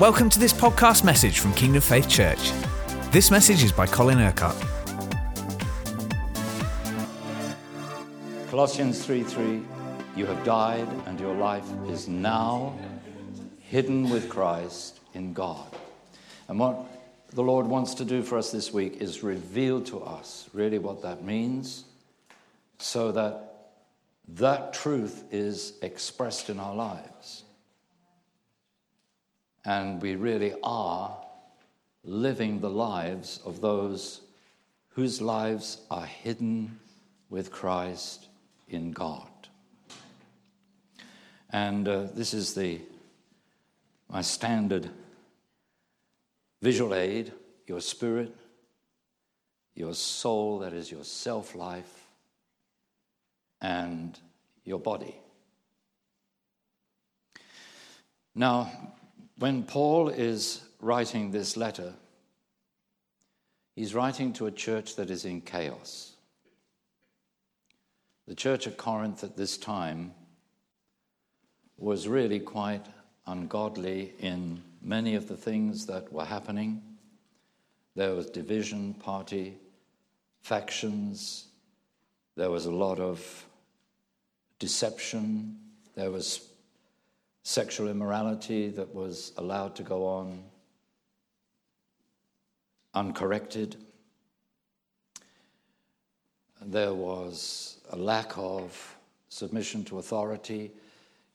Welcome to this podcast message from Kingdom Faith Church. This message is by Colin Urquhart. Colossians 3:3 You have died and your life is now hidden with Christ in God. And what the Lord wants to do for us this week is reveal to us really what that means so that that truth is expressed in our lives. And we really are living the lives of those whose lives are hidden with Christ in God. And uh, this is the my standard visual aid, your spirit, your soul, that is your self life, and your body. Now, when Paul is writing this letter, he's writing to a church that is in chaos. The church at Corinth at this time was really quite ungodly in many of the things that were happening. There was division, party, factions. There was a lot of deception. There was sexual immorality that was allowed to go on uncorrected. There was a lack of submission to authority.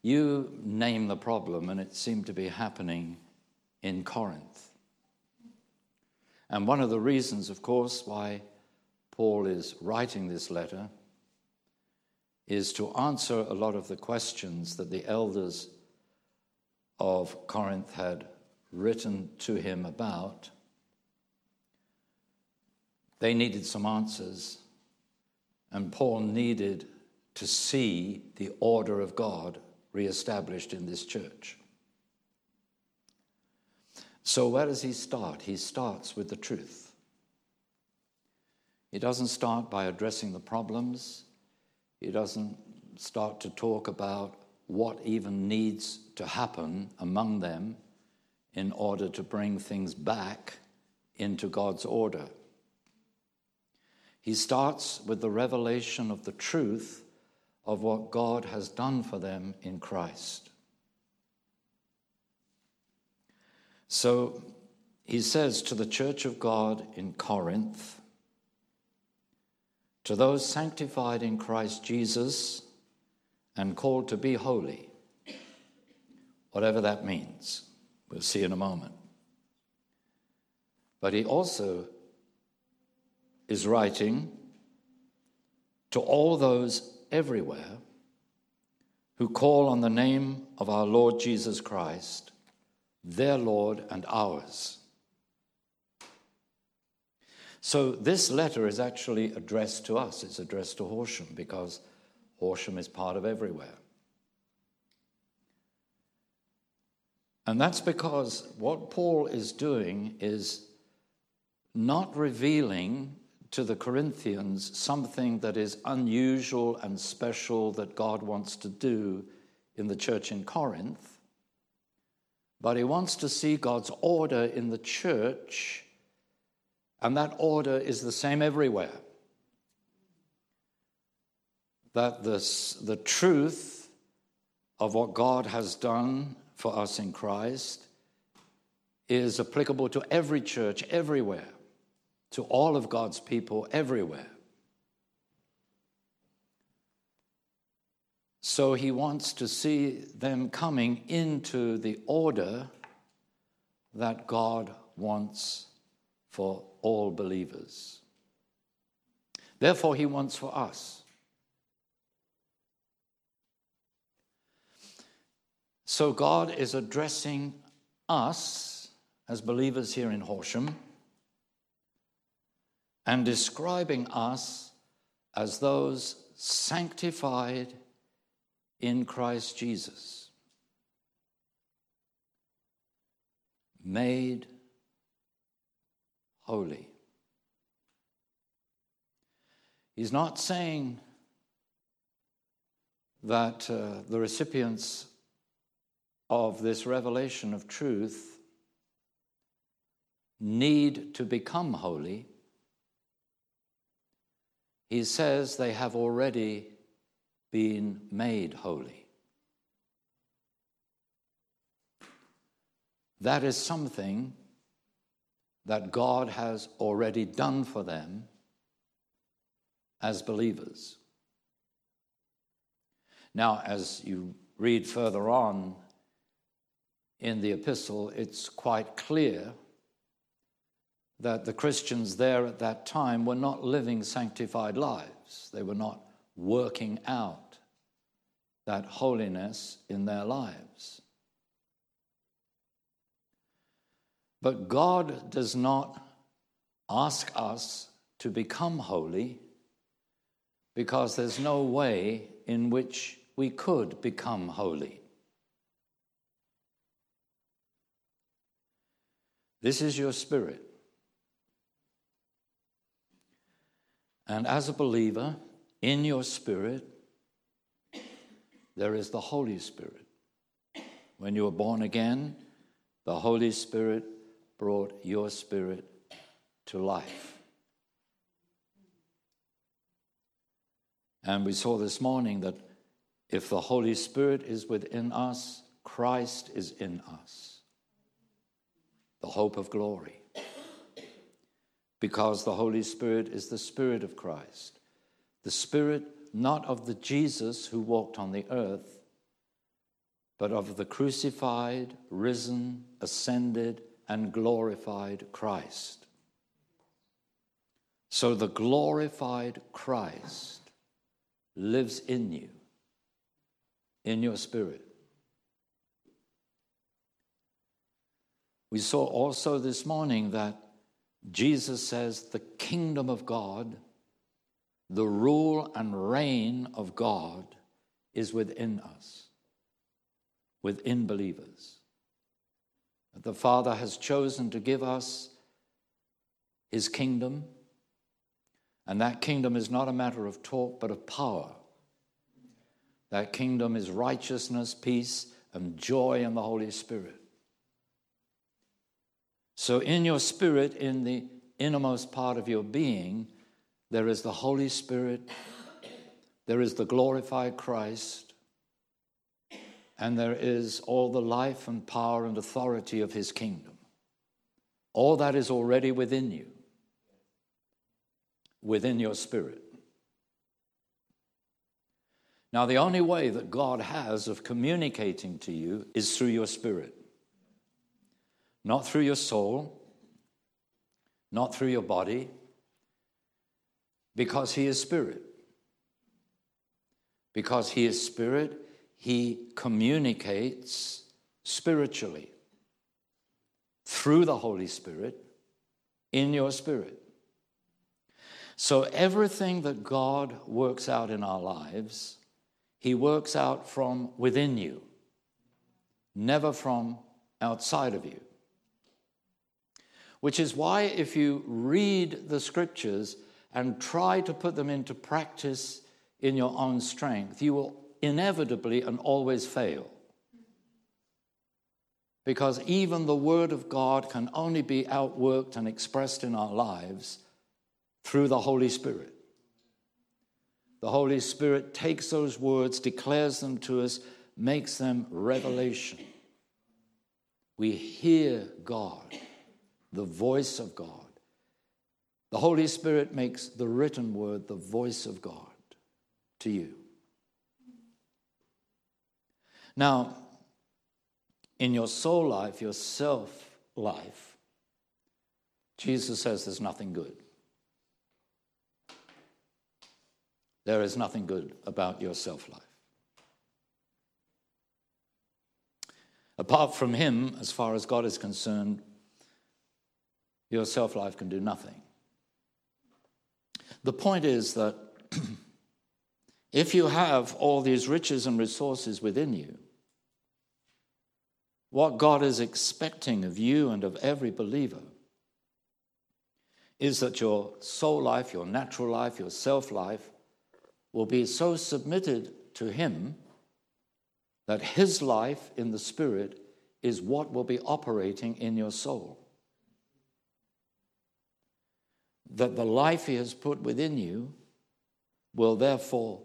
You name the problem, and it seemed to be happening in Corinth. And one of the reasons, of course, why Paul is writing this letter is to answer a lot of the questions that the elders of Corinth had written to him about. They needed some answers, and Paul needed to see the order of God reestablished in this church. So, where does he start? He starts with the truth. He doesn't start by addressing the problems, he doesn't start to talk about what even needs to happen among them in order to bring things back into God's order. He starts with the revelation of the truth of what God has done for them in Christ. So he says to the church of God in Corinth, to those sanctified in Christ Jesus and called to be holy, whatever that means, we'll see in a moment. But he also is writing to all those everywhere who call on the name of our Lord Jesus Christ, their Lord and ours. So, this letter is actually addressed to us. It's addressed to Horsham because Horsham is part of everywhere. And that's because what Paul is doing is not revealing to the Corinthians something that is unusual and special that God wants to do in the church in Corinth, but he wants to see God's order in the church, and that order is the same everywhere. That this, the truth of what God has done for us in Christ is applicable to every church everywhere to all of God's people everywhere. So he wants to see them coming into the order that God wants for all believers. Therefore, he wants for us. So, God is addressing us as believers here in Horsham and describing us as those sanctified in Christ Jesus, made holy. He's not saying that uh, the recipients of this revelation of truth need to become holy, he says they have already been made holy. That is something that God has already done for them as believers. Now, as you read further on in the epistle, it's quite clear that the Christians there at that time were not living sanctified lives. They were not working out that holiness in their lives. But God does not ask us to become holy because there's no way in which we could become holy. This is your spirit. And as a believer, in your spirit, there is the Holy Spirit. When you were born again, the Holy Spirit brought your spirit to life. And we saw this morning that if the Holy Spirit is within us, Christ is in us, the hope of glory. Because the Holy Spirit is the Spirit of Christ, the Spirit not of the Jesus who walked on the earth, but of the crucified, risen, ascended, and glorified Christ. So the glorified Christ lives in you, in your spirit. We saw also this morning that Jesus says the kingdom of God, the rule and reign of God is within us, within believers that the Father has chosen to give us his kingdom. And that kingdom is not a matter of talk, but of power. That kingdom is righteousness, peace, and joy in the Holy Spirit. So, in your spirit, in the innermost part of your being, there is the Holy Spirit, there is the glorified Christ, and there is all the life and power and authority of his kingdom. All that is already within you, within your spirit. Now, the only way that God has of communicating to you is through your spirit, not through your soul, not through your body, because He is spirit. Because He is spirit, he communicates spiritually through the Holy Spirit in your spirit. So, everything that God works out in our lives, He works out from within you, never from outside of you. Which is why, if you read the scriptures and try to put them into practice in your own strength, you will inevitably and always fail. Because even the Word of God can only be outworked and expressed in our lives through the Holy Spirit. The Holy Spirit takes those words, declares them to us, makes them revelation. We hear God, the voice of God. The Holy Spirit makes the written word the voice of God to you. Now, in your soul life, your self life, Jesus says there's nothing good. There is nothing good about your self life. Apart from Him, as far as God is concerned, your self life can do nothing. The point is that if you have all these riches and resources within you, what God is expecting of you and of every believer is that your soul life, your natural life, your self life will be so submitted to Him that His life in the Spirit is what will be operating in your soul. That the life He has put within you will therefore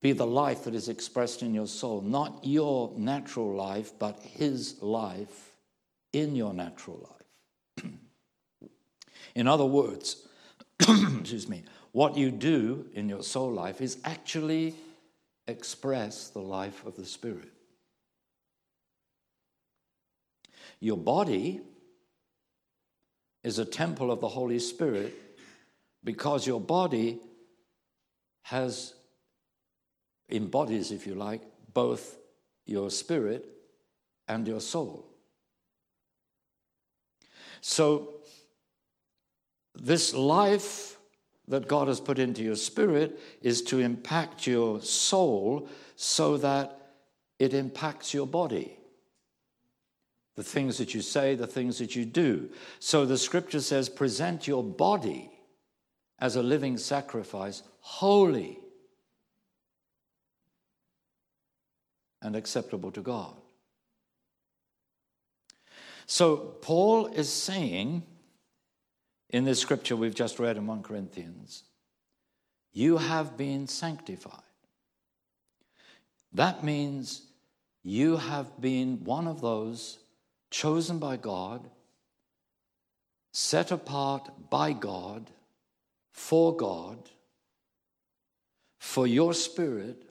be the life that is expressed in your soul, not your natural life, but His life in your natural life. in other words, excuse me, what you do in your soul life is actually express the life of the Spirit. Your body is a temple of the Holy Spirit because your body has embodies, if you like, both your spirit and your soul. So, this life that God has put into your spirit is to impact your soul so that it impacts your body. The things that you say, the things that you do. So the scripture says, present your body as a living sacrifice, holy and acceptable to God. So Paul is saying in this scripture we've just read in 1 Corinthians, you have been sanctified. That means you have been one of those chosen by God, set apart by God, for God, for your spirit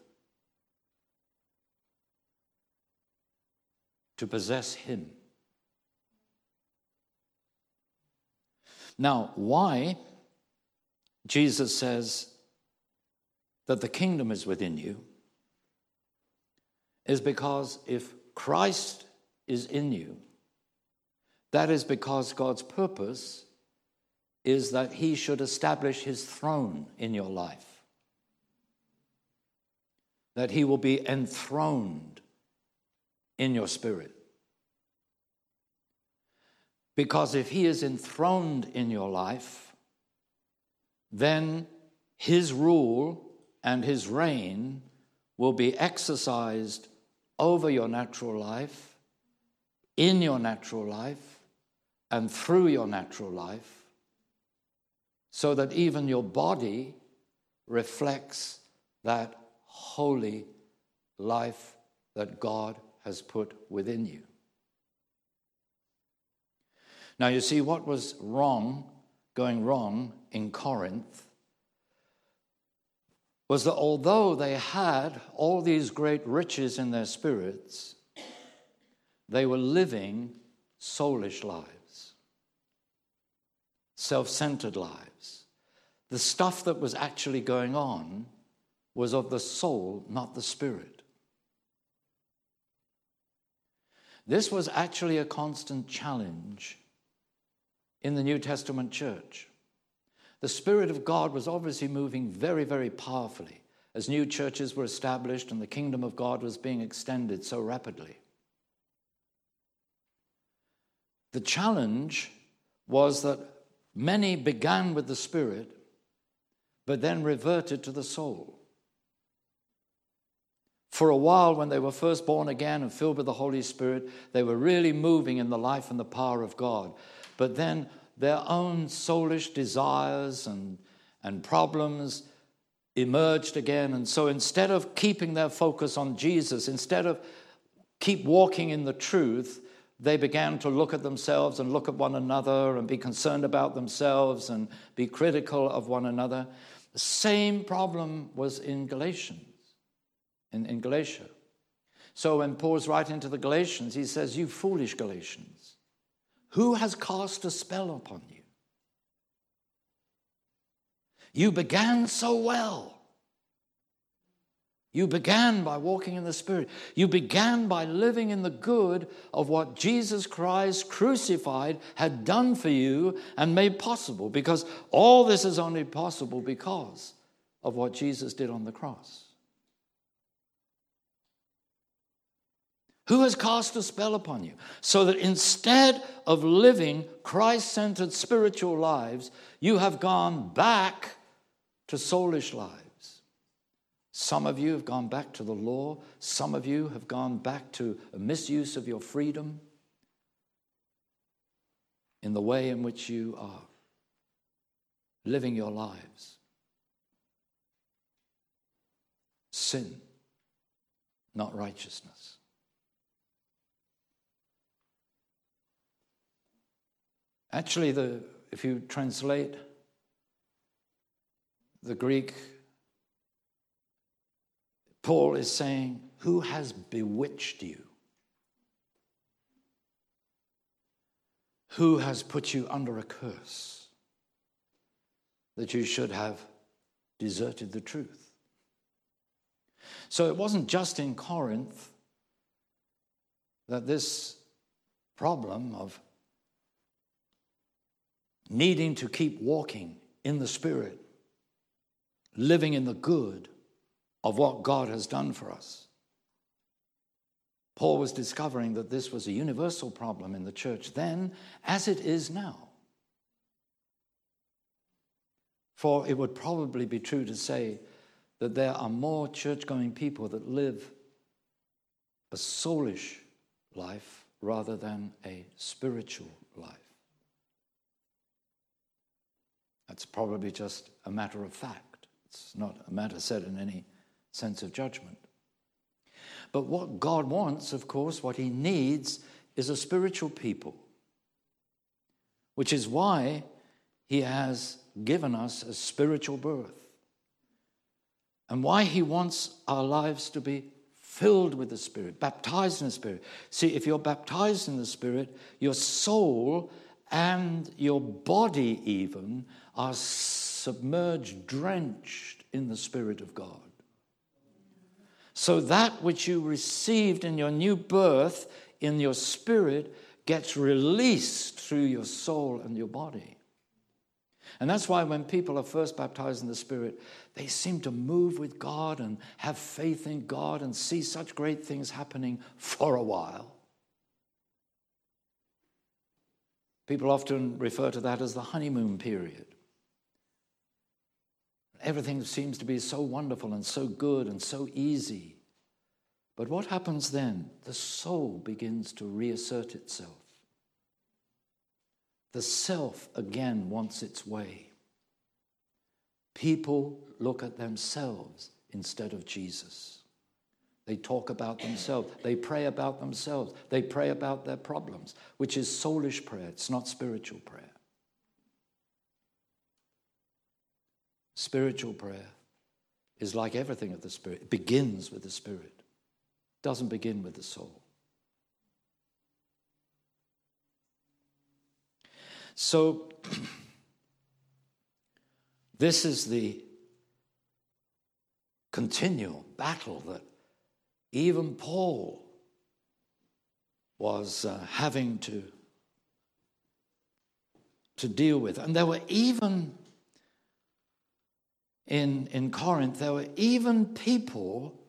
to possess Him. Now, why Jesus says that the kingdom is within you is because if Christ is in you, that is because God's purpose is that He should establish His throne in your life, that He will be enthroned in your spirit. Because if he is enthroned in your life, then his rule and his reign will be exercised over your natural life, in your natural life, and through your natural life, so that even your body reflects that holy life that God has put within you. Now, you see, what was wrong, going wrong in Corinth, was that although they had all these great riches in their spirits, they were living soulish lives, self centered lives. The stuff that was actually going on was of the soul, not the spirit. This was actually a constant challenge in the New Testament church. The Spirit of God was obviously moving very, very powerfully as new churches were established and the kingdom of God was being extended so rapidly. The challenge was that many began with the Spirit, but then reverted to the soul. For a while, when they were first born again and filled with the Holy Spirit, they were really moving in the life and the power of God but then their own soulish desires and, and problems emerged again. And so instead of keeping their focus on Jesus, instead of keep walking in the truth, they began to look at themselves and look at one another and be concerned about themselves and be critical of one another. The same problem was in Galatians, in, in Galatia. So when Paul's writing to the Galatians, he says, You foolish Galatians. Who has cast a spell upon you? You began so well. You began by walking in the Spirit. You began by living in the good of what Jesus Christ crucified had done for you and made possible, because all this is only possible because of what Jesus did on the cross. Who has cast a spell upon you? So that instead of living Christ centered spiritual lives, you have gone back to soulish lives. Some of you have gone back to the law, some of you have gone back to a misuse of your freedom in the way in which you are. living your lives. Sin, not righteousness. Actually, the, if you translate the Greek, Paul is saying, Who has bewitched you? Who has put you under a curse that you should have deserted the truth? So it wasn't just in Corinth that this problem of needing to keep walking in the Spirit, living in the good of what God has done for us. Paul was discovering that this was a universal problem in the church then, as it is now. For it would probably be true to say that there are more church going people that live a soulish life rather than a spiritual life. That's probably just a matter of fact. It's not a matter said in any sense of judgment. But what God wants, of course, what He needs is a spiritual people, which is why He has given us a spiritual birth and why He wants our lives to be filled with the Spirit, baptized in the Spirit. See, if you're baptized in the Spirit, your soul and your body, even, are submerged, drenched in the Spirit of God. So that which you received in your new birth in your spirit gets released through your soul and your body. And that's why when people are first baptized in the Spirit, they seem to move with God and have faith in God and see such great things happening for a while. People often refer to that as the honeymoon period. Everything seems to be so wonderful and so good and so easy. But what happens then? The soul begins to reassert itself. The self again wants its way. People look at themselves instead of Jesus. They talk about themselves. They pray about themselves. They pray about their problems, which is soulish prayer. It's not spiritual prayer. Spiritual prayer is like everything of the Spirit, it begins with the Spirit, it doesn't begin with the soul. So, this is the continual battle that even Paul was uh, having to, to deal with. And there were even in, in Corinth, there were even people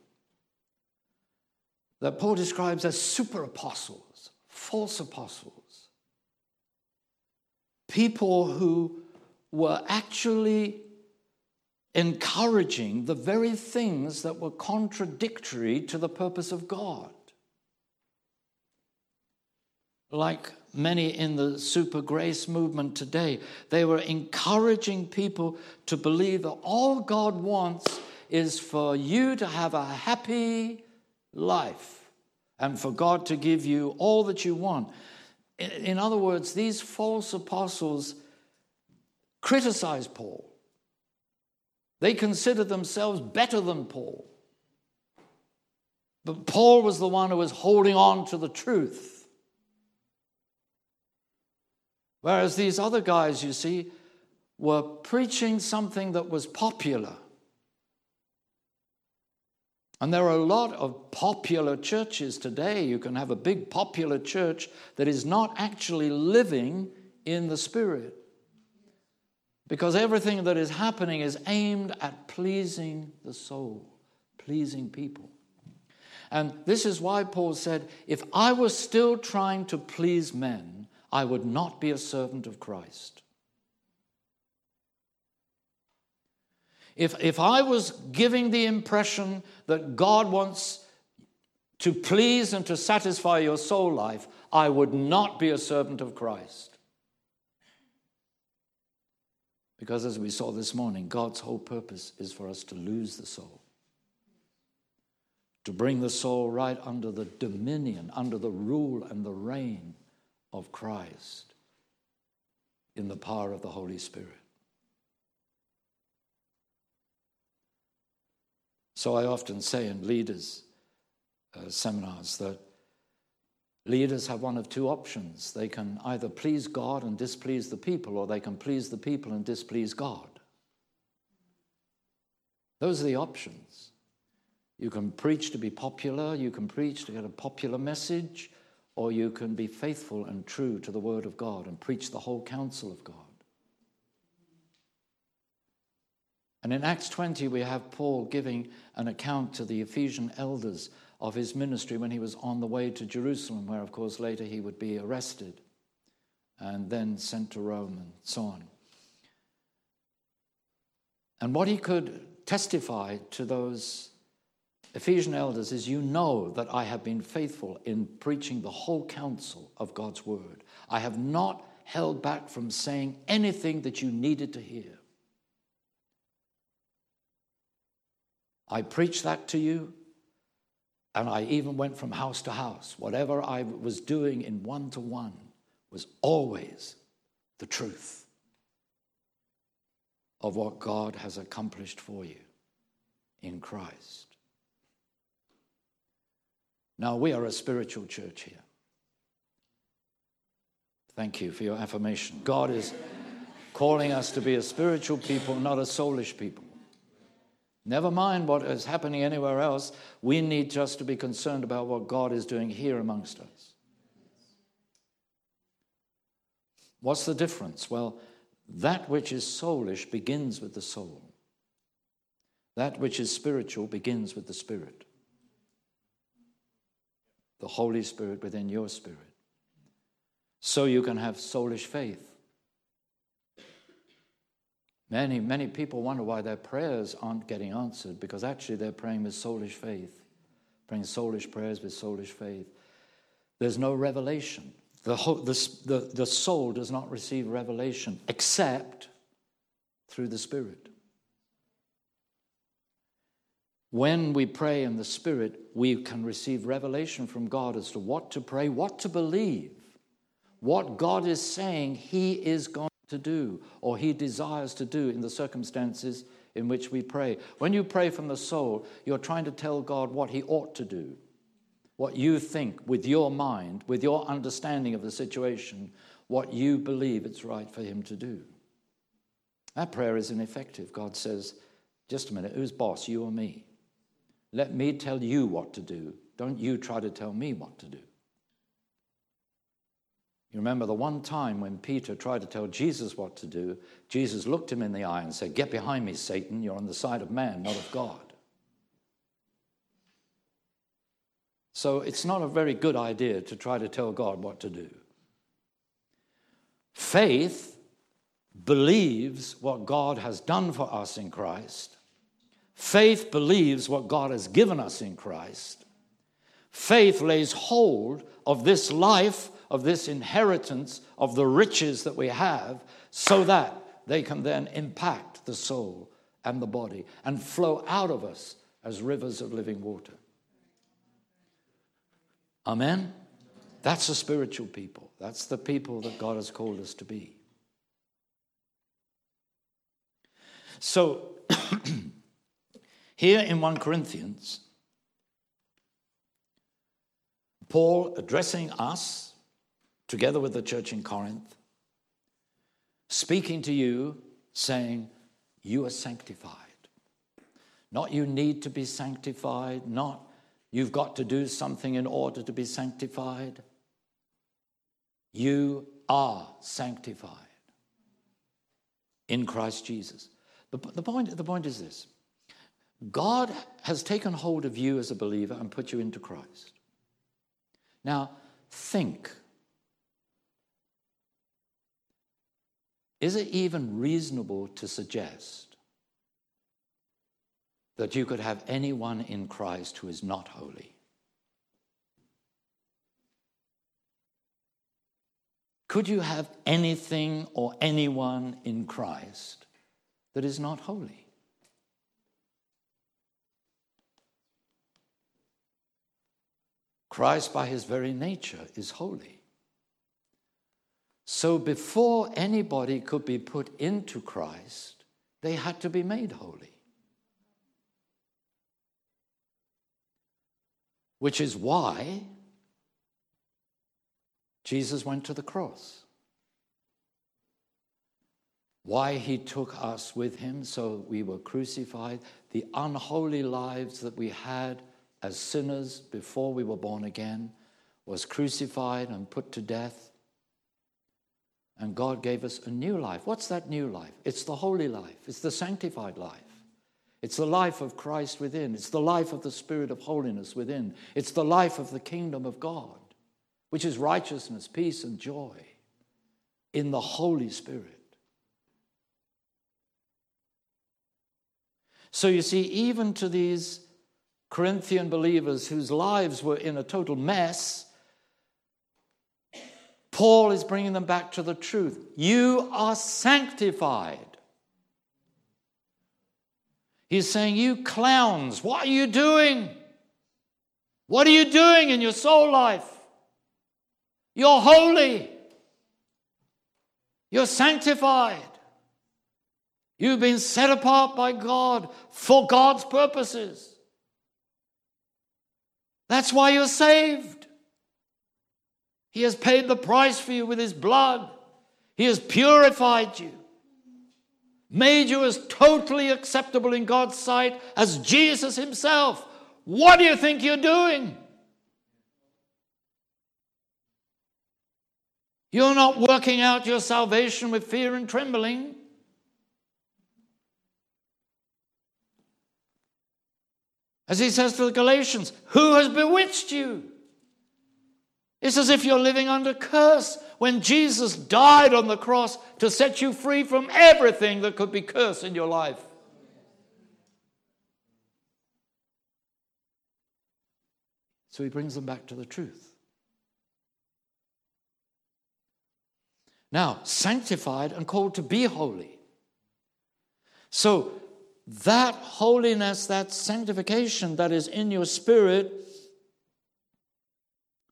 that Paul describes as super apostles, false apostles, people who were actually encouraging the very things that were contradictory to the purpose of God. Like many in the super grace movement today. They were encouraging people to believe that all God wants is for you to have a happy life and for God to give you all that you want. In other words, these false apostles criticized Paul. They considered themselves better than Paul. But Paul was the one who was holding on to the truth. Whereas these other guys, you see, were preaching something that was popular. And there are a lot of popular churches today. You can have a big popular church that is not actually living in the Spirit. Because everything that is happening is aimed at pleasing the soul, pleasing people. And this is why Paul said, If I was still trying to please men, I would not be a servant of Christ. If, if I was giving the impression that God wants to please and to satisfy your soul life, I would not be a servant of Christ. Because as we saw this morning, God's whole purpose is for us to lose the soul, to bring the soul right under the dominion, under the rule and the reign of Christ in the power of the Holy Spirit. So I often say in leaders' uh, seminars that leaders have one of two options. They can either please God and displease the people, or they can please the people and displease God. Those are the options. You can preach to be popular, you can preach to get a popular message, or you can be faithful and true to the Word of God and preach the whole counsel of God. And in Acts 20, we have Paul giving an account to the Ephesian elders of his ministry when he was on the way to Jerusalem, where, of course, later he would be arrested and then sent to Rome and so on. And what he could testify to those Ephesian elders is you know that I have been faithful in preaching the whole counsel of God's word. I have not held back from saying anything that you needed to hear. I preached that to you, and I even went from house to house. Whatever I was doing in one to one was always the truth of what God has accomplished for you in Christ. Now, we are a spiritual church here. Thank you for your affirmation. God is calling us to be a spiritual people, not a soulish people. Never mind what is happening anywhere else. We need just to be concerned about what God is doing here amongst us. What's the difference? Well, that which is soulish begins with the soul, that which is spiritual begins with the spirit the Holy Spirit within your spirit. So you can have soulish faith. Many, many people wonder why their prayers aren't getting answered because actually they're praying with soulish faith, praying soulish prayers with soulish faith. There's no revelation. The, whole, the, the, the soul does not receive revelation except through the Spirit. When we pray in the Spirit, we can receive revelation from God as to what to pray, what to believe, what God is saying He is going to do or He desires to do in the circumstances in which we pray. When you pray from the soul, you're trying to tell God what He ought to do, what you think with your mind, with your understanding of the situation, what you believe it's right for Him to do. That prayer is ineffective. God says, just a minute, who's boss, you or me? Let me tell you what to do. Don't you try to tell me what to do. You remember the one time when Peter tried to tell Jesus what to do, Jesus looked him in the eye and said, Get behind me, Satan. You're on the side of man, not of God. So it's not a very good idea to try to tell God what to do. Faith believes what God has done for us in Christ Faith believes what God has given us in Christ. Faith lays hold of this life, of this inheritance, of the riches that we have, so that they can then impact the soul and the body and flow out of us as rivers of living water. Amen? That's the spiritual people. That's the people that God has called us to be. So, Here in 1 Corinthians, Paul addressing us together with the church in Corinth, speaking to you, saying, You are sanctified. Not you need to be sanctified, not you've got to do something in order to be sanctified. You are sanctified in Christ Jesus. The, the, point, the point is this God has taken hold of you as a believer and put you into Christ. Now, think. Is it even reasonable to suggest that you could have anyone in Christ who is not holy? Could you have anything or anyone in Christ that is not holy. Christ, by his very nature, is holy. So before anybody could be put into Christ, they had to be made holy. Which is why Jesus went to the cross. Why he took us with him so we were crucified, the unholy lives that we had as sinners before we were born again was crucified and put to death. And God gave us a new life. What's that new life? It's the holy life, it's the sanctified life. It's the life of Christ within. It's the life of the Spirit of holiness within. It's the life of the kingdom of God, which is righteousness, peace, and joy in the Holy Spirit. So you see, even to these Corinthian believers whose lives were in a total mess, Paul is bringing them back to the truth. You are sanctified. He's saying, You clowns, what are you doing? What are you doing in your soul life? You're holy. You're sanctified. You've been set apart by God for God's purposes. That's why you're saved. He has paid the price for you with His blood, He has purified you, made you as totally acceptable in God's sight as Jesus Himself. What do you think you're doing? You're not working out your salvation with fear and trembling. As he says to the Galatians, who has bewitched you? It's as if you're living under curse when Jesus died on the cross to set you free from everything that could be curse in your life. So he brings them back to the truth. Now, sanctified and called to be holy. So that holiness, that sanctification that is in your spirit,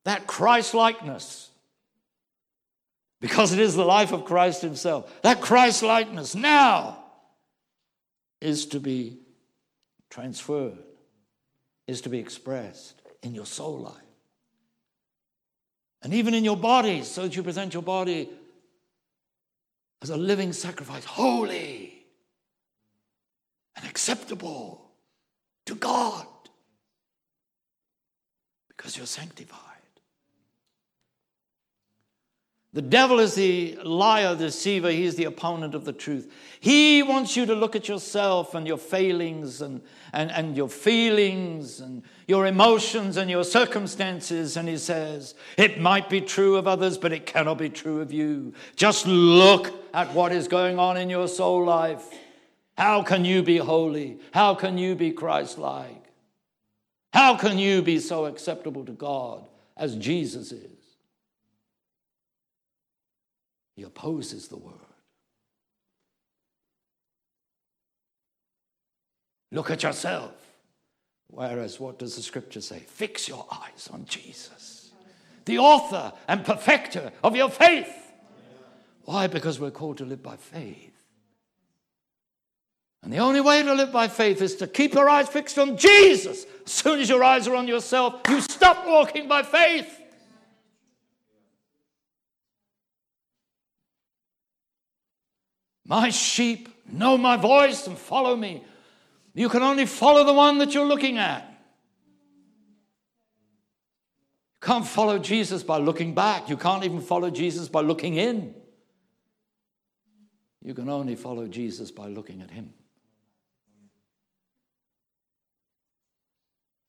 that Christ likeness, because it is the life of Christ Himself, that Christ likeness now is to be transferred, is to be expressed in your soul life. And even in your body, so that you present your body as a living sacrifice, holy and acceptable to God because you're sanctified. The devil is the liar, the deceiver. He is the opponent of the truth. He wants you to look at yourself and your failings and, and, and your feelings and your emotions and your circumstances. And he says, It might be true of others, but it cannot be true of you. Just look at what is going on in your soul life. How can you be holy? How can you be Christ like? How can you be so acceptable to God as Jesus is? He opposes the word. Look at yourself. Whereas, what does the scripture say? Fix your eyes on Jesus, the author and perfecter of your faith. Why? Because we're called to live by faith. And the only way to live by faith is to keep your eyes fixed on Jesus. As soon as your eyes are on yourself, you stop walking by faith. My sheep know my voice and follow me. You can only follow the one that you're looking at. You can't follow Jesus by looking back. You can't even follow Jesus by looking in. You can only follow Jesus by looking at him.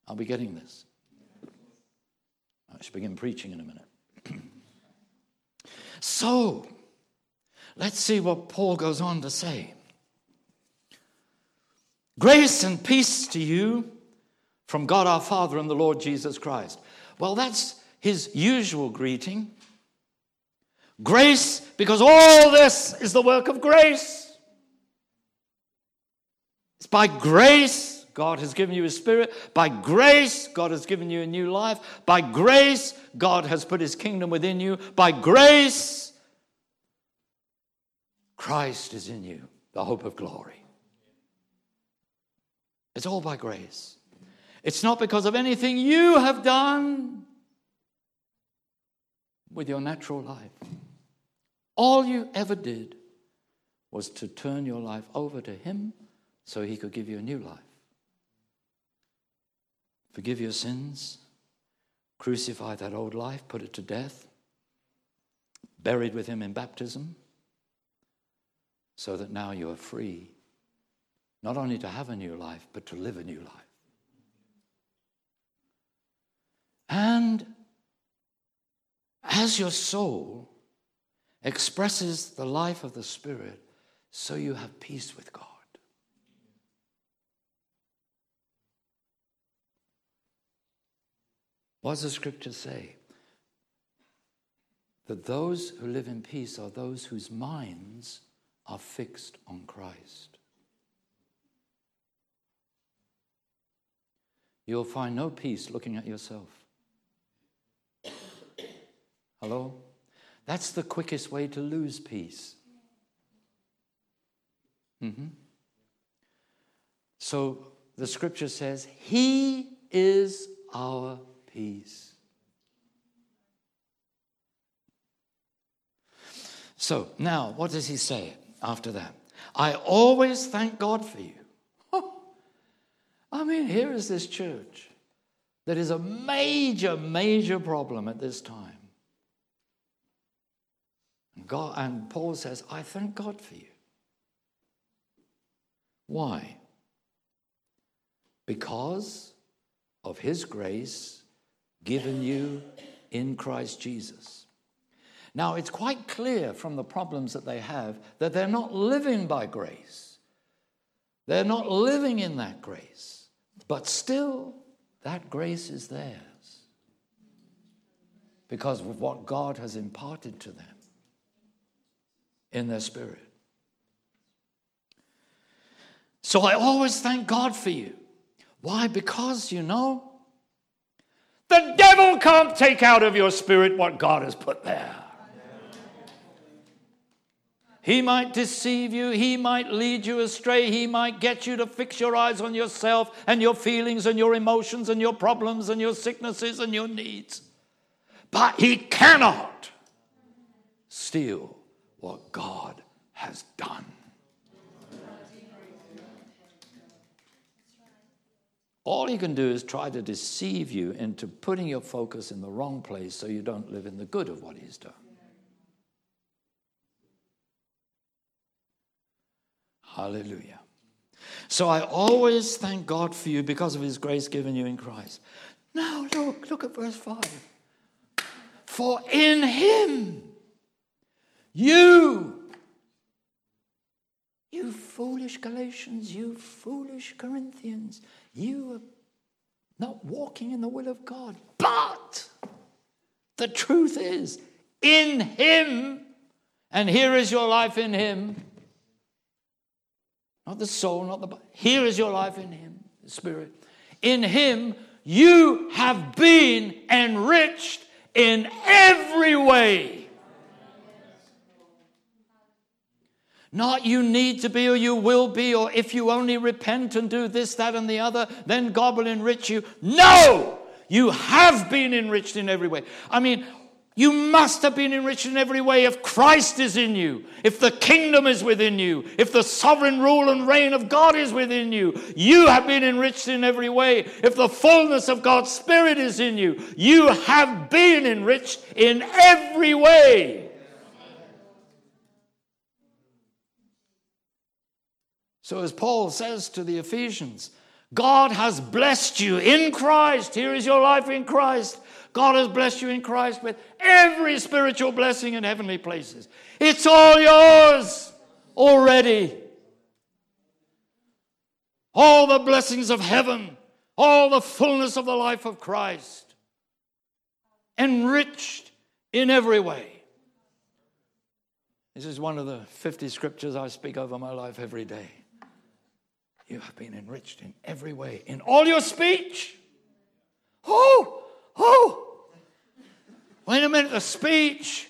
Are we getting this. I should begin preaching in a minute. so, let's see what Paul goes on to say. Grace and peace to you from God our Father and the Lord Jesus Christ. Well, that's his usual greeting. Grace, because all this is the work of grace. It's by grace God has given you His Spirit. By grace, God has given you a new life. By grace, God has put His kingdom within you. By grace, Christ is in you, the hope of glory. It's all by grace. It's not because of anything you have done with your natural life. All you ever did was to turn your life over to Him so He could give you a new life. Forgive your sins, crucify that old life, put it to death, buried with Him in baptism, so that now you are free, not only to have a new life, but to live a new life. And as your soul expresses the life of the Spirit, so you have peace with God. What does the scripture say? That those who live in peace are those whose minds are fixed on Christ. You'll find no peace looking at yourself. Hello? That's the quickest way to lose peace. Mm-hmm. So the scripture says, He is our peace. So now, what does he say after that? I always thank God for you. I mean, here is this church that is a major, major problem at this time. God, and Paul says, I thank God for you. Why? Because of his grace given you in Christ Jesus. Now, it's quite clear from the problems that they have that they're not living by grace. They're not living in that grace. But still, that grace is theirs because of what God has imparted to them in their spirit. So I always thank God for you. Why? Because, you know, the devil can't take out of your spirit what God has put there. He might deceive you. He might lead you astray. He might get you to fix your eyes on yourself and your feelings and your emotions and your problems and your sicknesses and your needs. But he cannot steal what God has done. All he can do is try to deceive you into putting your focus in the wrong place so you don't live in the good of what he's done. Hallelujah. So I always thank God for you because of his grace given you in Christ. Now look, look at verse 5. For in him you, you foolish Galatians, you foolish Corinthians, you are not walking in the will of God. But the truth is, in Him, and here is your life in Him. Not the soul, not the body. Here is your life in Him, the Spirit. In Him, you have been enriched in every way Not you need to be or you will be, or if you only repent and do this, that, and the other, then God will enrich you. No! You have been enriched in every way. I mean, you must have been enriched in every way if Christ is in you, if the kingdom is within you, if the sovereign rule and reign of God is within you. You have been enriched in every way. If the fullness of God's Spirit is in you, you have been enriched in every way. So, as Paul says to the Ephesians, God has blessed you in Christ. Here is your life in Christ. God has blessed you in Christ with every spiritual blessing in heavenly places. It's all yours already. All the blessings of heaven, all the fullness of the life of Christ, enriched in every way. This is one of the 50 scriptures I speak over my life every day. You have been enriched in every way, in all your speech. Oh, oh. Wait a minute, the speech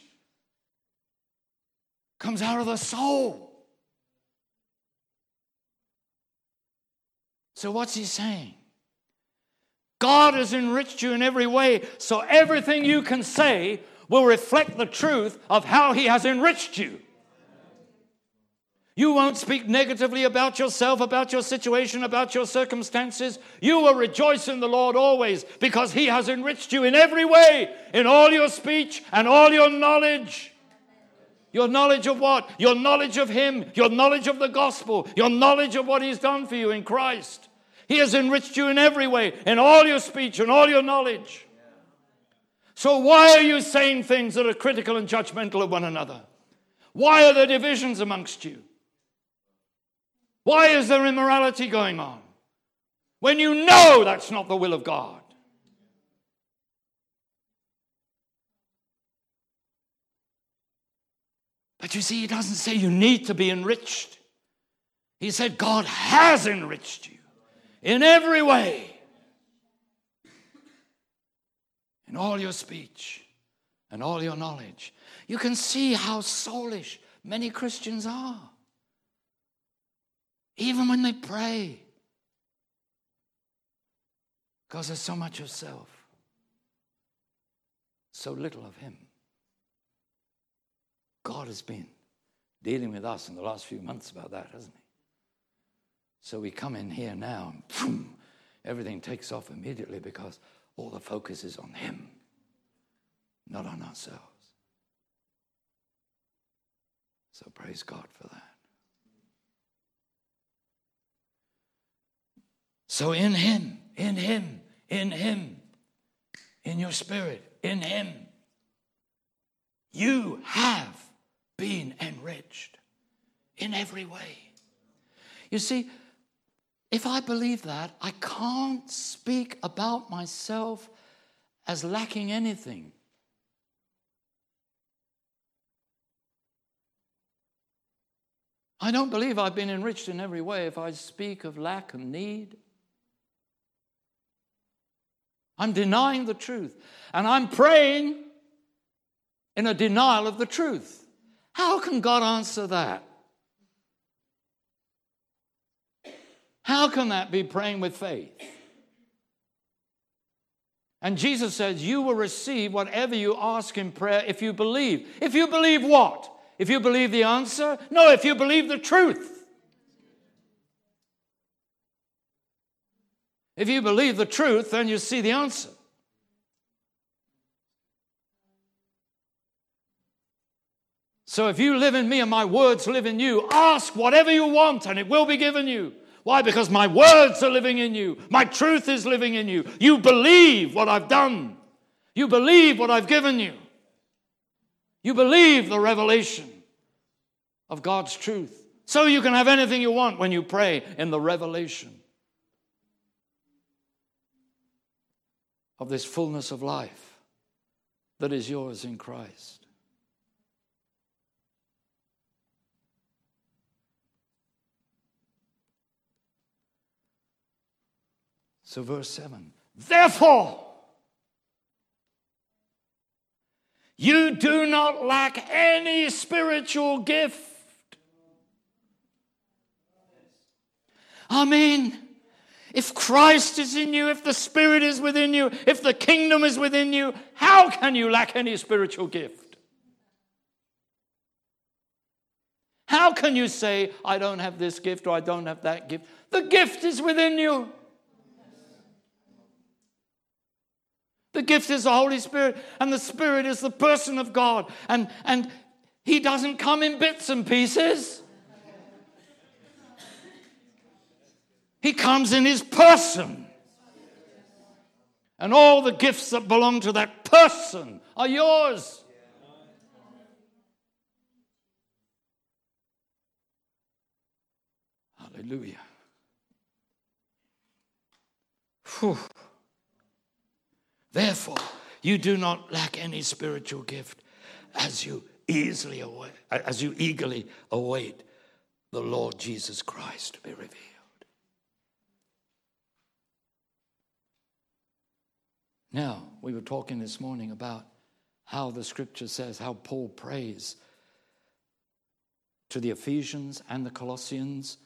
comes out of the soul. So, what's he saying? God has enriched you in every way, so everything you can say will reflect the truth of how he has enriched you. You won't speak negatively about yourself, about your situation, about your circumstances. You will rejoice in the Lord always because He has enriched you in every way, in all your speech and all your knowledge. Your knowledge of what? Your knowledge of Him, your knowledge of the gospel, your knowledge of what He's done for you in Christ. He has enriched you in every way, in all your speech and all your knowledge. So, why are you saying things that are critical and judgmental of one another? Why are there divisions amongst you? Why is there immorality going on? When you know that's not the will of God. But you see, he doesn't say you need to be enriched. He said God has enriched you in every way, in all your speech and all your knowledge. You can see how soulish many Christians are even when they pray. Because there's so much of self, so little of Him. God has been dealing with us in the last few months about that, hasn't He? So we come in here now and boom, everything takes off immediately because all the focus is on Him, not on ourselves. So praise God for that. So in Him, in Him, in Him, in your spirit, in Him, you have been enriched in every way. You see, if I believe that, I can't speak about myself as lacking anything. I don't believe I've been enriched in every way if I speak of lack and need. I'm denying the truth. And I'm praying in a denial of the truth. How can God answer that? How can that be praying with faith? And Jesus says, You will receive whatever you ask in prayer if you believe. If you believe what? If you believe the answer? No, if you believe the truth. If you believe the truth, then you see the answer. So if you live in me and my words live in you, ask whatever you want and it will be given you. Why? Because my words are living in you. My truth is living in you. You believe what I've done. You believe what I've given you. You believe the revelation of God's truth. So you can have anything you want when you pray in the revelation of this fullness of life that is yours in Christ. So, verse 7 Therefore, you do not lack any spiritual gift. I mean, if Christ is in you, if the Spirit is within you, if the kingdom is within you, how can you lack any spiritual gift? How can you say, I don't have this gift or I don't have that gift? The gift is within you. The gift is the Holy Spirit, and the Spirit is the person of God. And, and He doesn't come in bits and pieces. He comes in his person. And all the gifts that belong to that person are yours. Hallelujah. Whew. Therefore, you do not lack any spiritual gift as you easily await, as you eagerly await the Lord Jesus Christ to be revealed. Now, we were talking this morning about how the scripture says, how Paul prays to the Ephesians and the Colossians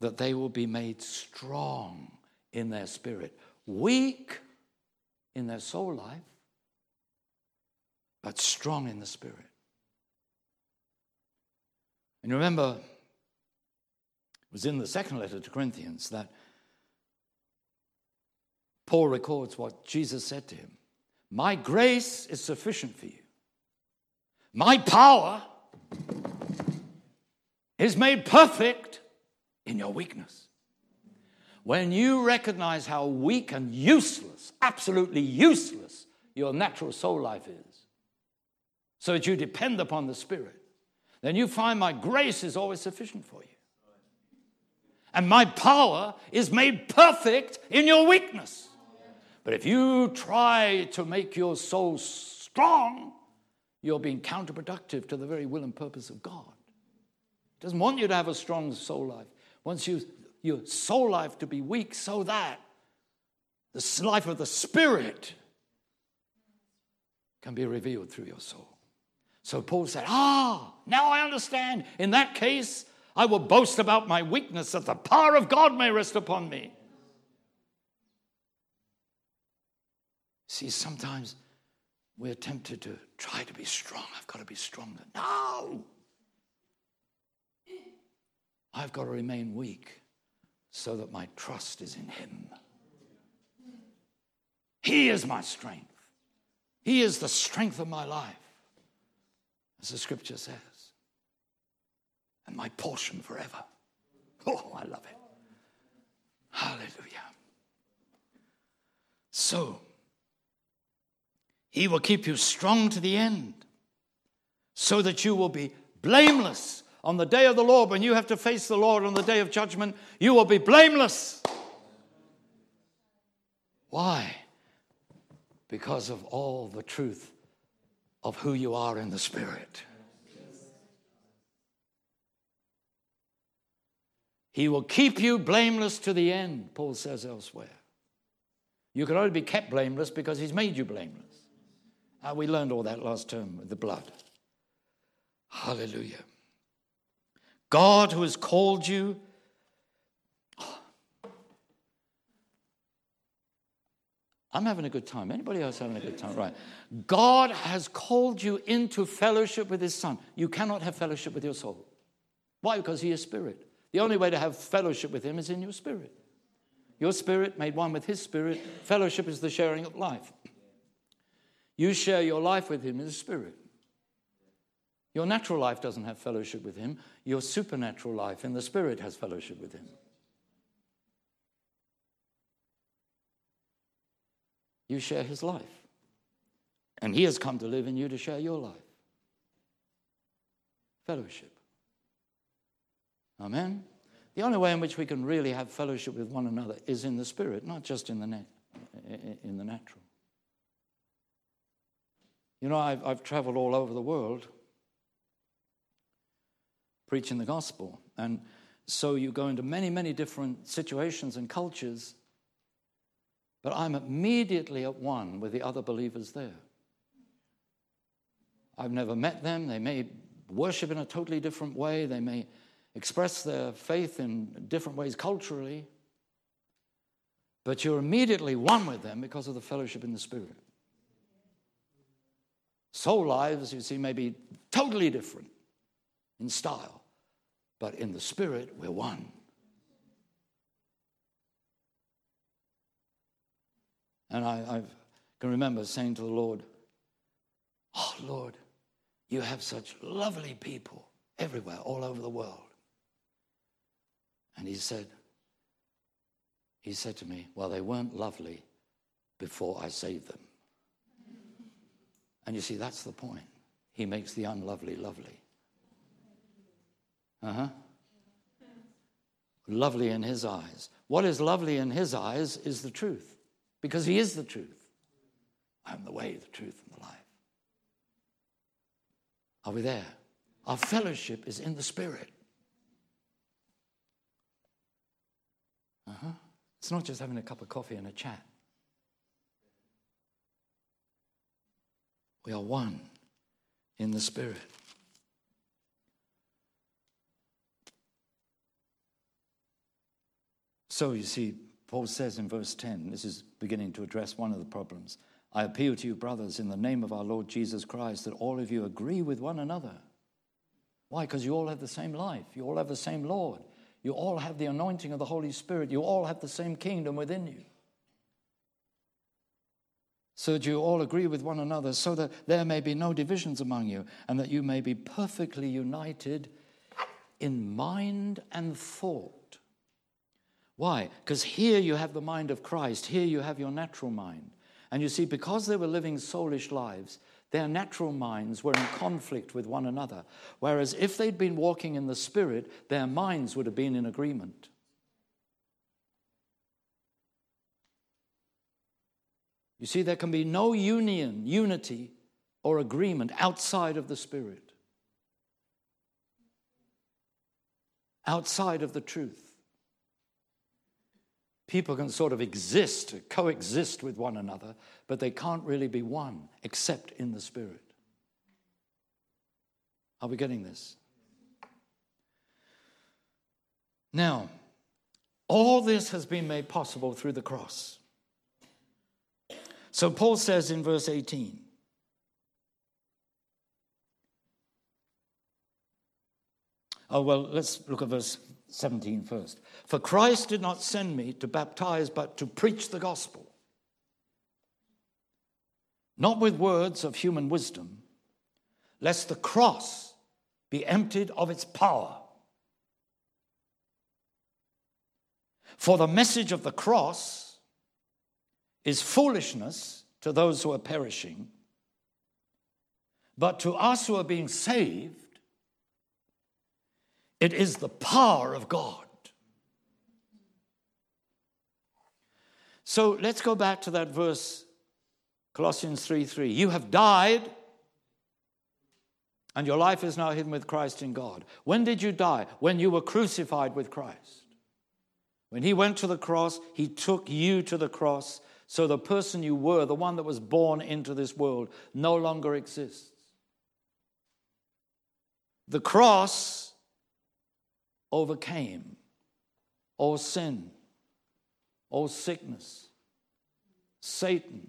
that they will be made strong in their spirit, weak in their soul life, but strong in the spirit. And remember, it was in the second letter to Corinthians that Paul records what Jesus said to him My grace is sufficient for you. My power is made perfect in your weakness. When you recognize how weak and useless, absolutely useless, your natural soul life is, so that you depend upon the Spirit, then you find my grace is always sufficient for you. And my power is made perfect in your weakness. But if you try to make your soul strong, you're being counterproductive to the very will and purpose of God. He doesn't want you to have a strong soul life. Wants you, your soul life to be weak so that the life of the Spirit can be revealed through your soul. So Paul said, Ah, now I understand. In that case, I will boast about my weakness that the power of God may rest upon me. See, sometimes we're tempted to try to be strong. I've got to be stronger. No! I've got to remain weak so that my trust is in Him. He is my strength. He is the strength of my life, as the scripture says, and my portion forever. Oh, I love it. Hallelujah. So, he will keep you strong to the end so that you will be blameless on the day of the Lord. When you have to face the Lord on the day of judgment, you will be blameless. Why? Because of all the truth of who you are in the Spirit. He will keep you blameless to the end, Paul says elsewhere. You can only be kept blameless because he's made you blameless. Uh, we learned all that last term with the blood. Hallelujah. God who has called you. I'm having a good time. Anybody else having a good time? Right. God has called you into fellowship with his son. You cannot have fellowship with your soul. Why? Because he is spirit. The only way to have fellowship with him is in your spirit. Your spirit made one with his spirit. Fellowship is the sharing of life. You share your life with Him in the Spirit. Your natural life doesn't have fellowship with Him, your supernatural life in the Spirit has fellowship with Him. You share His life. And He has come to live in you to share your life. Fellowship. Amen? The only way in which we can really have fellowship with one another is in the Spirit, not just in the, net, in the natural. You know, I've, I've traveled all over the world preaching the gospel. And so you go into many, many different situations and cultures, but I'm immediately at one with the other believers there. I've never met them. They may worship in a totally different way, they may express their faith in different ways culturally, but you're immediately one with them because of the fellowship in the Spirit. Soul lives, you see, may be totally different in style, but in the spirit, we're one. And I, I can remember saying to the Lord, Oh, Lord, you have such lovely people everywhere, all over the world. And he said, he said to me, Well, they weren't lovely before I saved them. And you see, that's the point. He makes the unlovely lovely. Uh huh. Lovely in his eyes. What is lovely in his eyes is the truth, because he is the truth. I am the way, the truth, and the life. Are we there? Our fellowship is in the Spirit. Uh huh. It's not just having a cup of coffee and a chat. We are one in the Spirit. So you see, Paul says in verse 10, this is beginning to address one of the problems. I appeal to you, brothers, in the name of our Lord Jesus Christ, that all of you agree with one another. Why? Because you all have the same life, you all have the same Lord, you all have the anointing of the Holy Spirit, you all have the same kingdom within you. So that you all agree with one another, so that there may be no divisions among you, and that you may be perfectly united in mind and thought. Why? Because here you have the mind of Christ, here you have your natural mind. And you see, because they were living soulish lives, their natural minds were in conflict with one another. Whereas if they'd been walking in the Spirit, their minds would have been in agreement. You see, there can be no union, unity, or agreement outside of the Spirit, outside of the truth. People can sort of exist, coexist with one another, but they can't really be one except in the Spirit. Are we getting this? Now, all this has been made possible through the cross. So Paul says in verse 18, Oh, well, let's look at verse 17 first. For Christ did not send me to baptize, but to preach the gospel. Not with words of human wisdom, lest the cross be emptied of its power. For the message of the cross is foolishness to those who are perishing, but to us who are being saved, it is the power of God. So let's go back to that verse, Colossians 3 3. You have died, and your life is now hidden with Christ in God. When did you die? When you were crucified with Christ. When he went to the cross, he took you to the cross. So the person you were, the one that was born into this world, no longer exists. The cross overcame all sin, all sickness, Satan.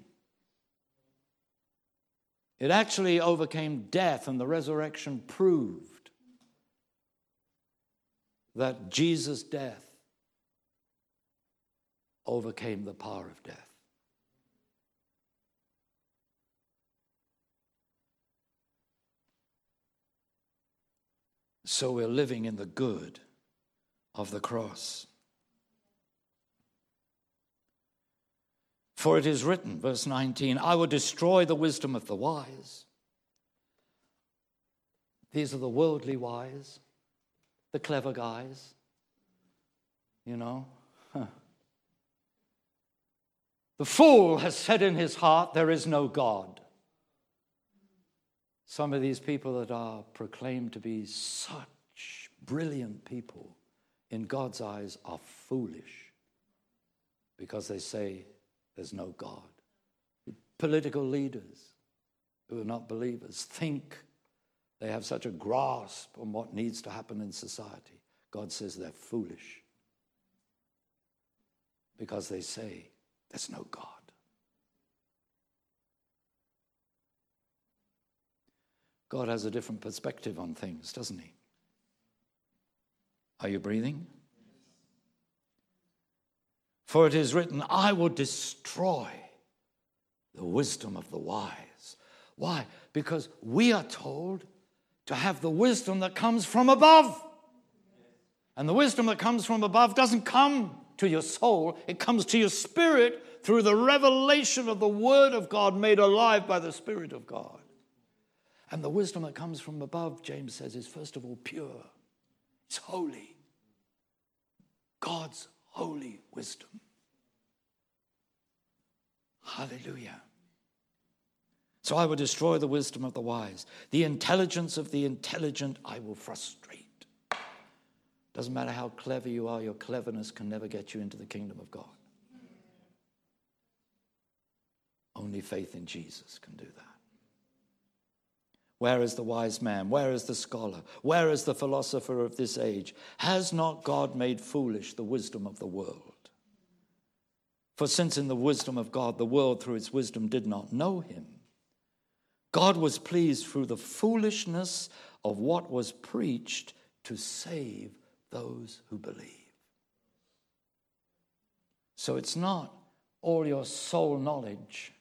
It actually overcame death, and the resurrection proved that Jesus' death overcame the power of death. So we're living in the good of the cross. For it is written, verse 19, I will destroy the wisdom of the wise. These are the worldly wise, the clever guys, you know. The fool has said in his heart, There is no God. Some of these people that are proclaimed to be such brilliant people in God's eyes are foolish because they say there's no God. Political leaders who are not believers think they have such a grasp on what needs to happen in society. God says they're foolish because they say there's no God. God has a different perspective on things, doesn't he? Are you breathing? For it is written, I will destroy the wisdom of the wise. Why? Because we are told to have the wisdom that comes from above. And the wisdom that comes from above doesn't come to your soul, it comes to your spirit through the revelation of the Word of God made alive by the Spirit of God. And the wisdom that comes from above, James says, is first of all pure. It's holy. God's holy wisdom. Hallelujah. So I will destroy the wisdom of the wise. The intelligence of the intelligent I will frustrate. Doesn't matter how clever you are, your cleverness can never get you into the kingdom of God. Only faith in Jesus can do that. Where is the wise man? Where is the scholar? Where is the philosopher of this age? Has not God made foolish the wisdom of the world? For since in the wisdom of God, the world through its wisdom did not know him, God was pleased through the foolishness of what was preached to save those who believe. So it's not all your soul knowledge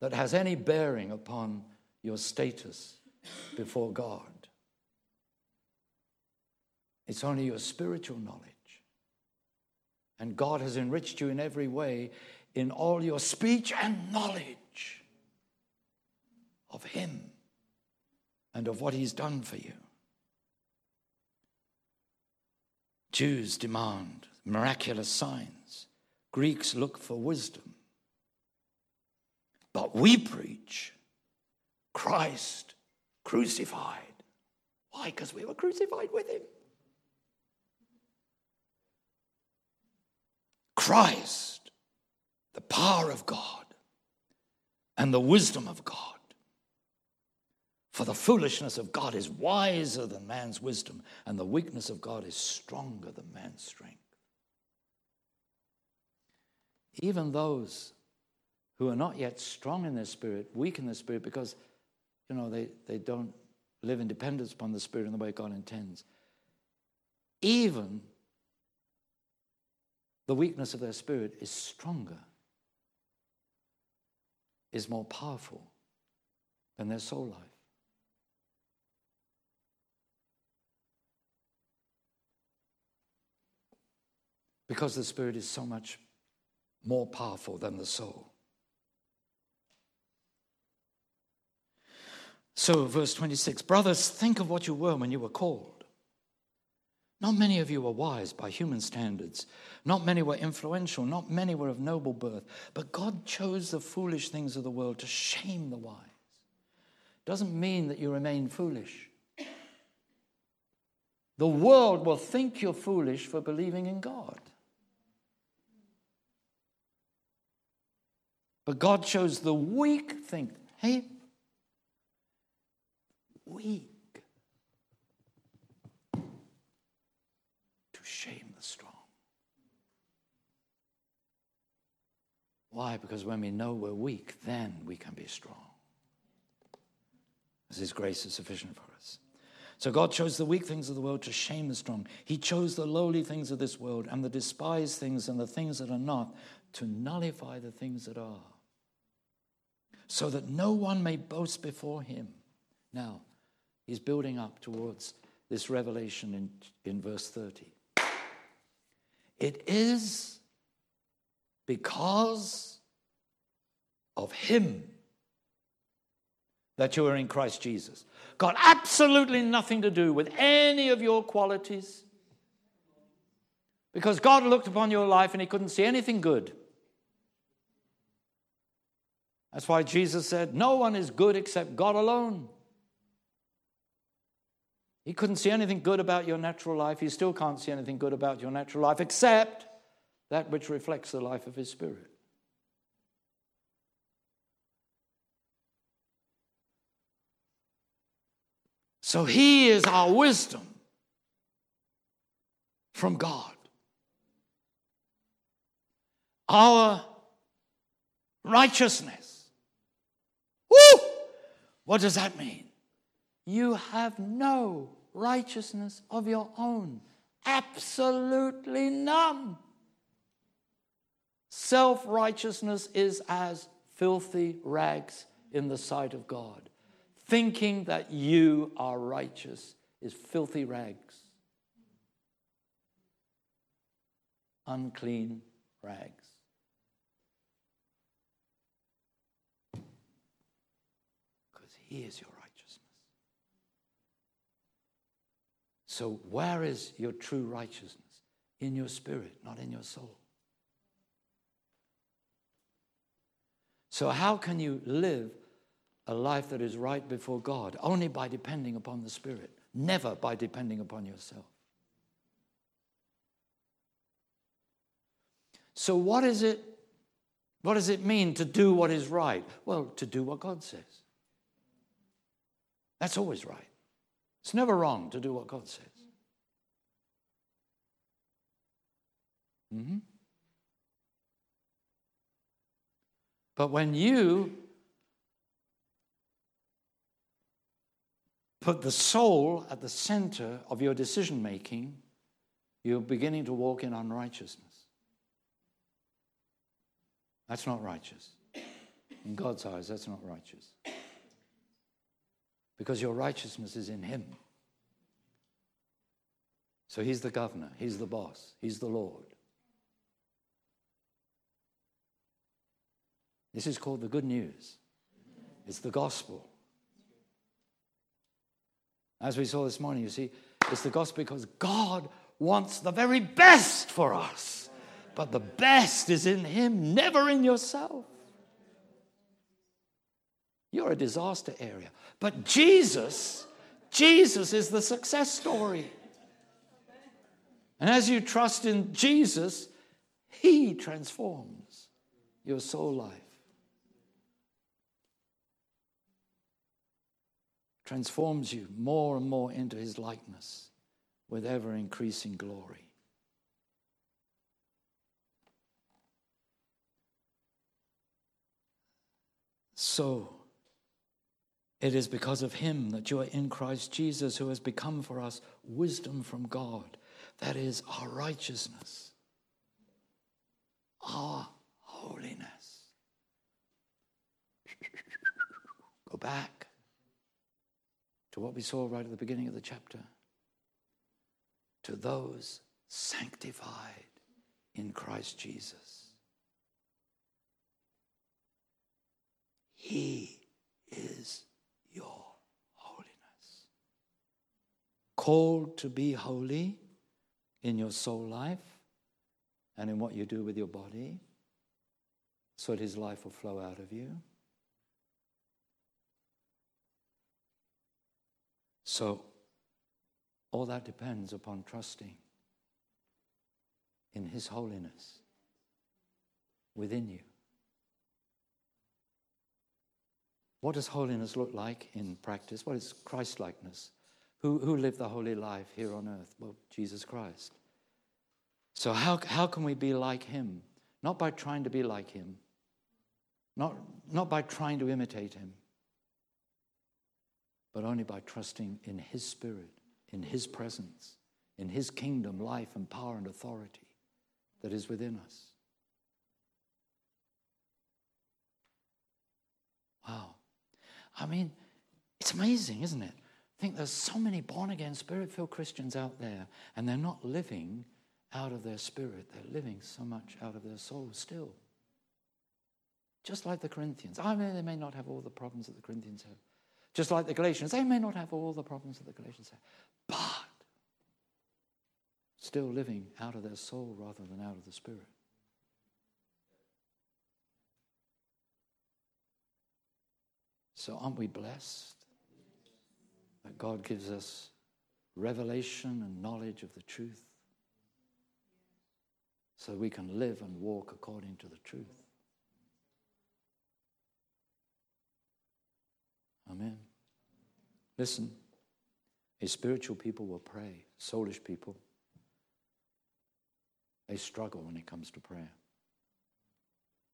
that has any bearing upon your status before God. It's only your spiritual knowledge. And God has enriched you in every way in all your speech and knowledge of Him and of what He's done for you. Jews demand miraculous signs, Greeks look for wisdom. But we preach Christ crucified. Why? Because we were crucified with him. Christ, the power of God and the wisdom of God. For the foolishness of God is wiser than man's wisdom, and the weakness of God is stronger than man's strength. Even those who are not yet strong in their spirit, weak in their spirit, because you know they, they don't live in dependence upon the spirit in the way God intends. Even the weakness of their spirit is stronger, is more powerful than their soul life. Because the spirit is so much more powerful than the soul. So, verse 26 Brothers, think of what you were when you were called. Not many of you were wise by human standards. Not many were influential. Not many were of noble birth. But God chose the foolish things of the world to shame the wise. Doesn't mean that you remain foolish. The world will think you're foolish for believing in God. But God chose the weak thing. Hey, weak to shame the strong. Why? Because when we know we're weak, then we can be strong. As His grace is sufficient for us. So God chose the weak things of the world to shame the strong. He chose the lowly things of this world and the despised things and the things that are not to nullify the things that are, so that no one may boast before him. Now, He's building up towards this revelation in, in verse 30. It is because of Him that you are in Christ Jesus. Got absolutely nothing to do with any of your qualities. Because God looked upon your life and He couldn't see anything good. That's why Jesus said, No one is good except God alone. He couldn't see anything good about your natural life. He still can't see anything good about your natural life except that which reflects the life of His Spirit. So He is our wisdom from God. Our righteousness. Woo! What does that mean? You have no righteousness of your own. Absolutely none. Self righteousness is as filthy rags in the sight of God. Thinking that you are righteous is filthy rags, unclean rags. Because He is your So, where is your true righteousness? In your spirit, not in your soul. So, how can you live a life that is right before God? Only by depending upon the Spirit, never by depending upon yourself. So, what is it? What does it mean to do what is right? Well, to do what God says. That's always right. It's never wrong to do what God says. Mm-hmm. But when you put the soul at the center of your decision making, you're beginning to walk in unrighteousness. That's not righteous. In God's eyes, that's not righteous. Because your righteousness is in Him. So He's the governor, He's the boss, He's the Lord. This is called the good news. It's the gospel. As we saw this morning, you see, it's the gospel because God wants the very best for us. But the best is in Him, never in yourself. You're a disaster area. But Jesus, Jesus is the success story. And as you trust in Jesus, He transforms your soul life. Transforms you more and more into His likeness with ever increasing glory. So, it is because of him that you are in Christ Jesus, who has become for us wisdom from God. That is our righteousness, our holiness. Go back to what we saw right at the beginning of the chapter. To those sanctified in Christ Jesus. He is your holiness. Called to be holy in your soul life and in what you do with your body so that his life will flow out of you. So, all that depends upon trusting in his holiness within you. What does holiness look like in practice? What is Christ likeness? Who, who lived the holy life here on earth? Well, Jesus Christ. So, how, how can we be like him? Not by trying to be like him, not, not by trying to imitate him, but only by trusting in his spirit, in his presence, in his kingdom, life, and power and authority that is within us. Wow. I mean, it's amazing, isn't it? I think there's so many born again, spirit filled Christians out there, and they're not living out of their spirit. They're living so much out of their soul still. Just like the Corinthians. I mean, they may not have all the problems that the Corinthians have. Just like the Galatians. They may not have all the problems that the Galatians have. But still living out of their soul rather than out of the spirit. So, aren't we blessed that God gives us revelation and knowledge of the truth so we can live and walk according to the truth? Amen. Listen, a spiritual people will pray, soulish people, they struggle when it comes to prayer,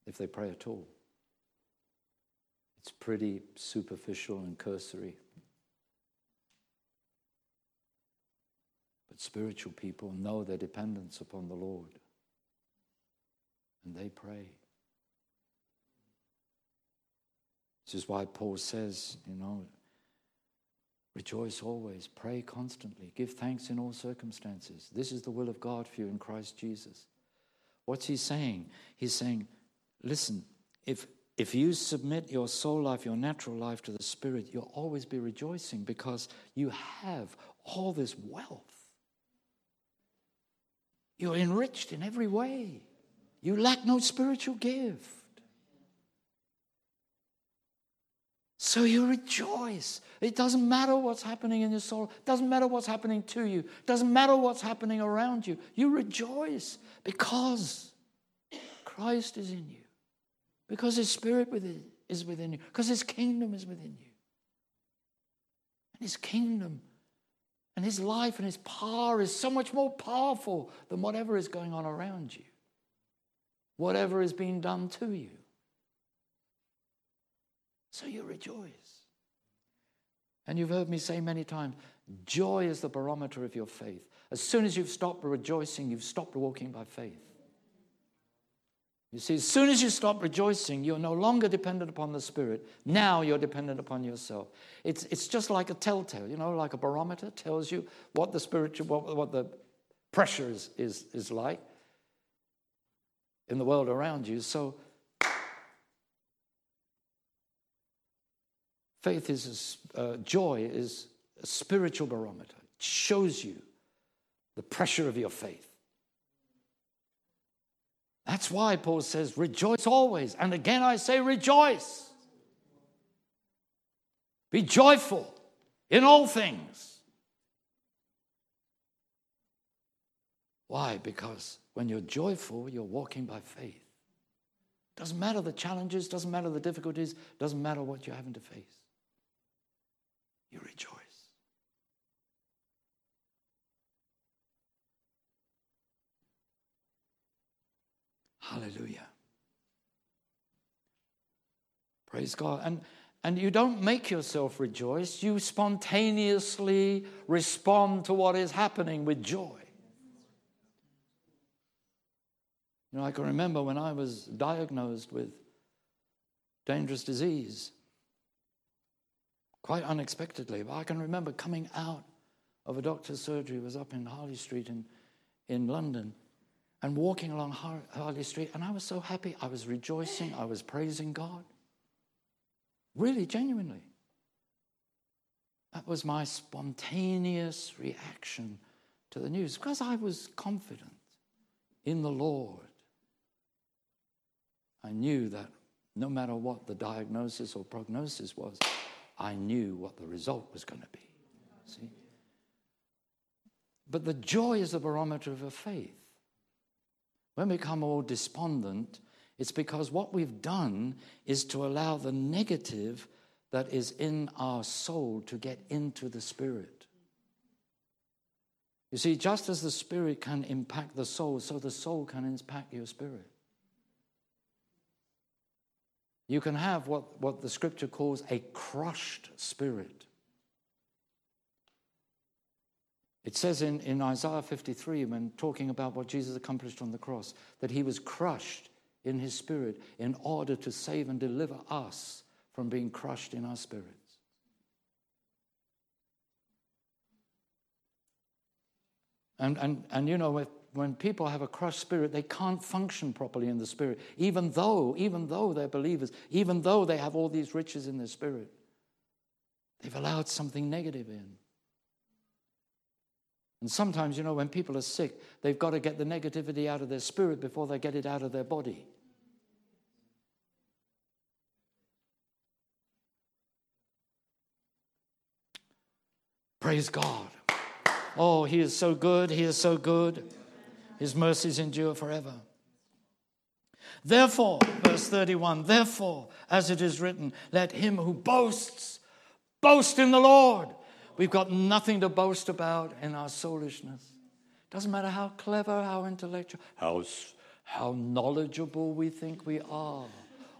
if they pray at all. It's pretty superficial and cursory. But spiritual people know their dependence upon the Lord and they pray. This is why Paul says, you know, rejoice always, pray constantly, give thanks in all circumstances. This is the will of God for you in Christ Jesus. What's he saying? He's saying, listen, if if you submit your soul life, your natural life to the Spirit, you'll always be rejoicing because you have all this wealth. You're enriched in every way. You lack no spiritual gift. So you rejoice. It doesn't matter what's happening in your soul. It doesn't matter what's happening to you. It doesn't matter what's happening around you. You rejoice because Christ is in you. Because His Spirit is within you. Because His kingdom is within you. And his kingdom and his life and his power is so much more powerful than whatever is going on around you, whatever is being done to you. So you rejoice. And you've heard me say many times joy is the barometer of your faith. As soon as you've stopped rejoicing, you've stopped walking by faith. You see, as soon as you stop rejoicing, you're no longer dependent upon the Spirit. Now you're dependent upon yourself. It's, it's just like a telltale, you know, like a barometer tells you what the spiritual, what, what the pressure is, is, is like in the world around you. So faith is, uh, joy is a spiritual barometer. It shows you the pressure of your faith. That's why Paul says, rejoice always. And again, I say, rejoice. Be joyful in all things. Why? Because when you're joyful, you're walking by faith. Doesn't matter the challenges, doesn't matter the difficulties, doesn't matter what you're having to face. You rejoice. Hallelujah. Praise God. And, and you don't make yourself rejoice, you spontaneously respond to what is happening with joy. You know, I can remember when I was diagnosed with dangerous disease, quite unexpectedly, but I can remember coming out of a doctor's surgery, it was up in Harley Street in, in London and walking along Harley Street, and I was so happy. I was rejoicing, I was praising God. Really, genuinely. That was my spontaneous reaction to the news because I was confident in the Lord. I knew that no matter what the diagnosis or prognosis was, I knew what the result was going to be. See? But the joy is the barometer of a faith. When we become all despondent, it's because what we've done is to allow the negative that is in our soul to get into the spirit. You see, just as the spirit can impact the soul, so the soul can impact your spirit. You can have what, what the scripture calls a crushed spirit. It says in, in Isaiah 53, when talking about what Jesus accomplished on the cross, that he was crushed in his spirit in order to save and deliver us from being crushed in our spirits. And, and, and you know, when people have a crushed spirit, they can't function properly in the spirit, even though, even though they're believers, even though they have all these riches in their spirit. They've allowed something negative in. And sometimes, you know, when people are sick, they've got to get the negativity out of their spirit before they get it out of their body. Praise God. Oh, He is so good. He is so good. His mercies endure forever. Therefore, verse 31, therefore, as it is written, let him who boasts boast in the Lord. We've got nothing to boast about in our soulishness. Doesn't matter how clever, how intellectual, how, how knowledgeable we think we are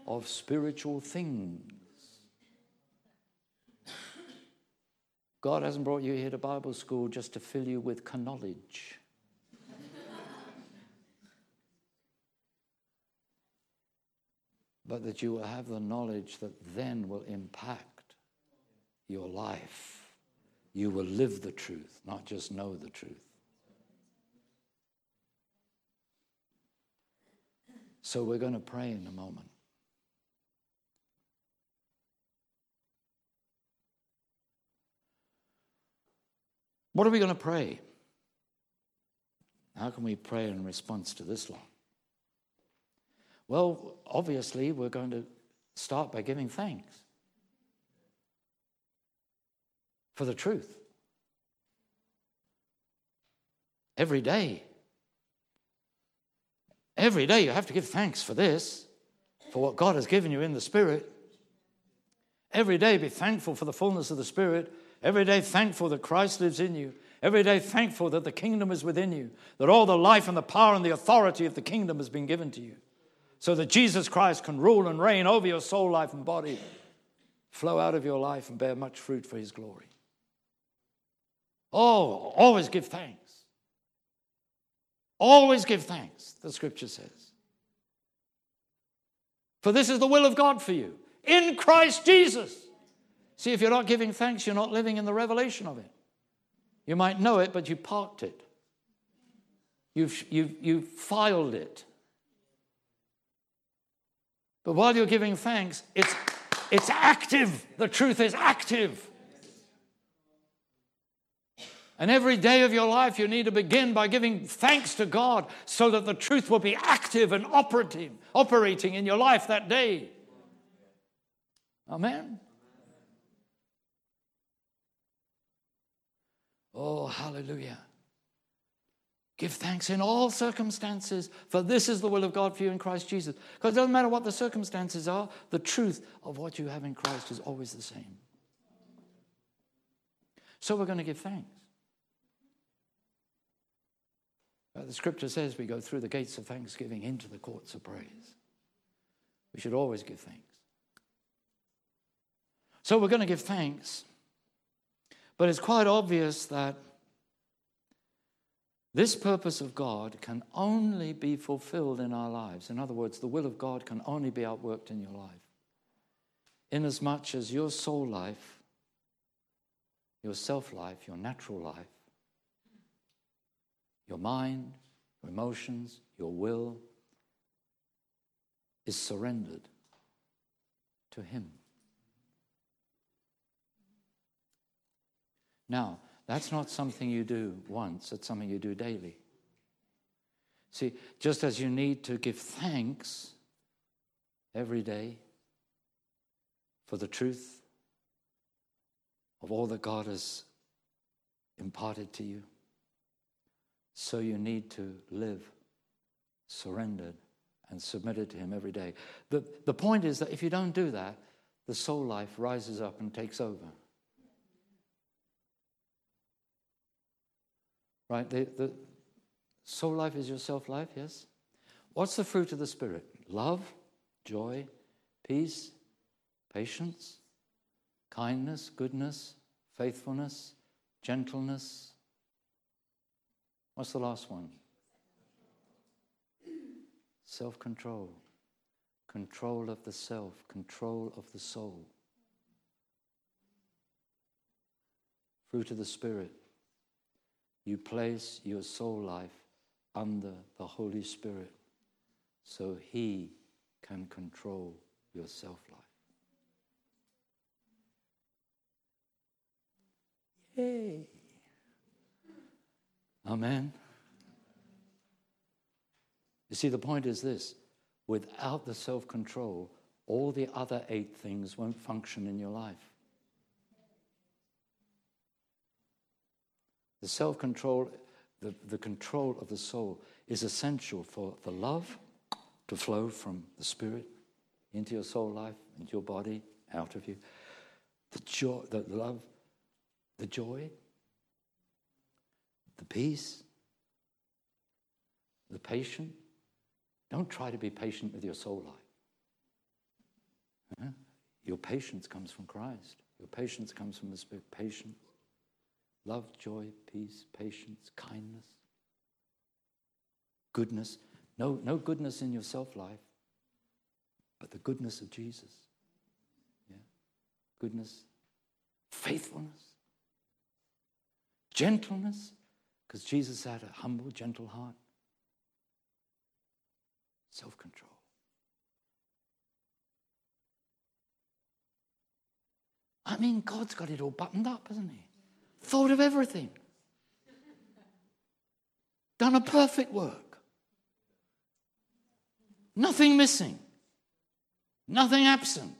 of spiritual things. God hasn't brought you here to Bible school just to fill you with knowledge. But that you will have the knowledge that then will impact your life you will live the truth, not just know the truth. So we're going to pray in a moment. What are we going to pray? How can we pray in response to this law? Well, obviously, we're going to start by giving thanks. for the truth. Every day. Every day you have to give thanks for this, for what God has given you in the Spirit. Every day be thankful for the fullness of the Spirit Every day thankful that Christ lives in you. Every day thankful that the kingdom is within you, that all the life and the power and the authority of the kingdom has been given to you, so that Jesus Christ can rule and reign over your soul, life, and body, flow out of your life and bear much fruit for his glory. Oh, always give thanks. Always give thanks, the scripture says. For this is the will of God for you in Christ Jesus. See, if you're not giving thanks, you're not living in the revelation of it. You might know it, but you parked it. You've, you've, you've filed it. But while you're giving thanks, it's, it's active. The truth is active. And every day of your life, you need to begin by giving thanks to God so that the truth will be active and operative, operating in your life that day. Amen. Oh, hallelujah. Give thanks in all circumstances, for this is the will of God for you in Christ Jesus. Because it doesn't matter what the circumstances are, the truth of what you have in Christ is always the same. So we're going to give thanks. The scripture says we go through the gates of thanksgiving into the courts of praise. We should always give thanks. So we're going to give thanks. But it's quite obvious that this purpose of God can only be fulfilled in our lives. In other words, the will of God can only be outworked in your life. Inasmuch as your soul life, your self life, your natural life, your mind, your emotions, your will is surrendered to Him. Now, that's not something you do once, it's something you do daily. See, just as you need to give thanks every day for the truth of all that God has imparted to you, so you need to live surrendered and submitted to Him every day. The, the point is that if you don't do that, the soul life rises up and takes over. Right? The, the soul life is your self life, yes? What's the fruit of the Spirit? Love, joy, peace, patience, kindness, goodness, faithfulness, gentleness. What's the last one? Self control. Control of the self, control of the soul. Fruit of the Spirit you place your soul life under the Holy Spirit so He can control your self life. Yay! Amen. You see, the point is this without the self control, all the other eight things won't function in your life. The self control, the, the control of the soul is essential for the love to flow from the spirit into your soul life, into your body, out of you. The joy, the love, the joy, the peace, the patience. Don't try to be patient with your soul life. Your patience comes from Christ. Your patience comes from the Spirit. Patience love, joy, peace, patience, kindness, goodness. No, no goodness in your self life, but the goodness of Jesus. Yeah. Goodness, faithfulness, gentleness, because Jesus had a humble, gentle heart, self control. I mean, God's got it all buttoned up, hasn't He? Thought of everything, done a perfect work. Nothing missing, nothing absent,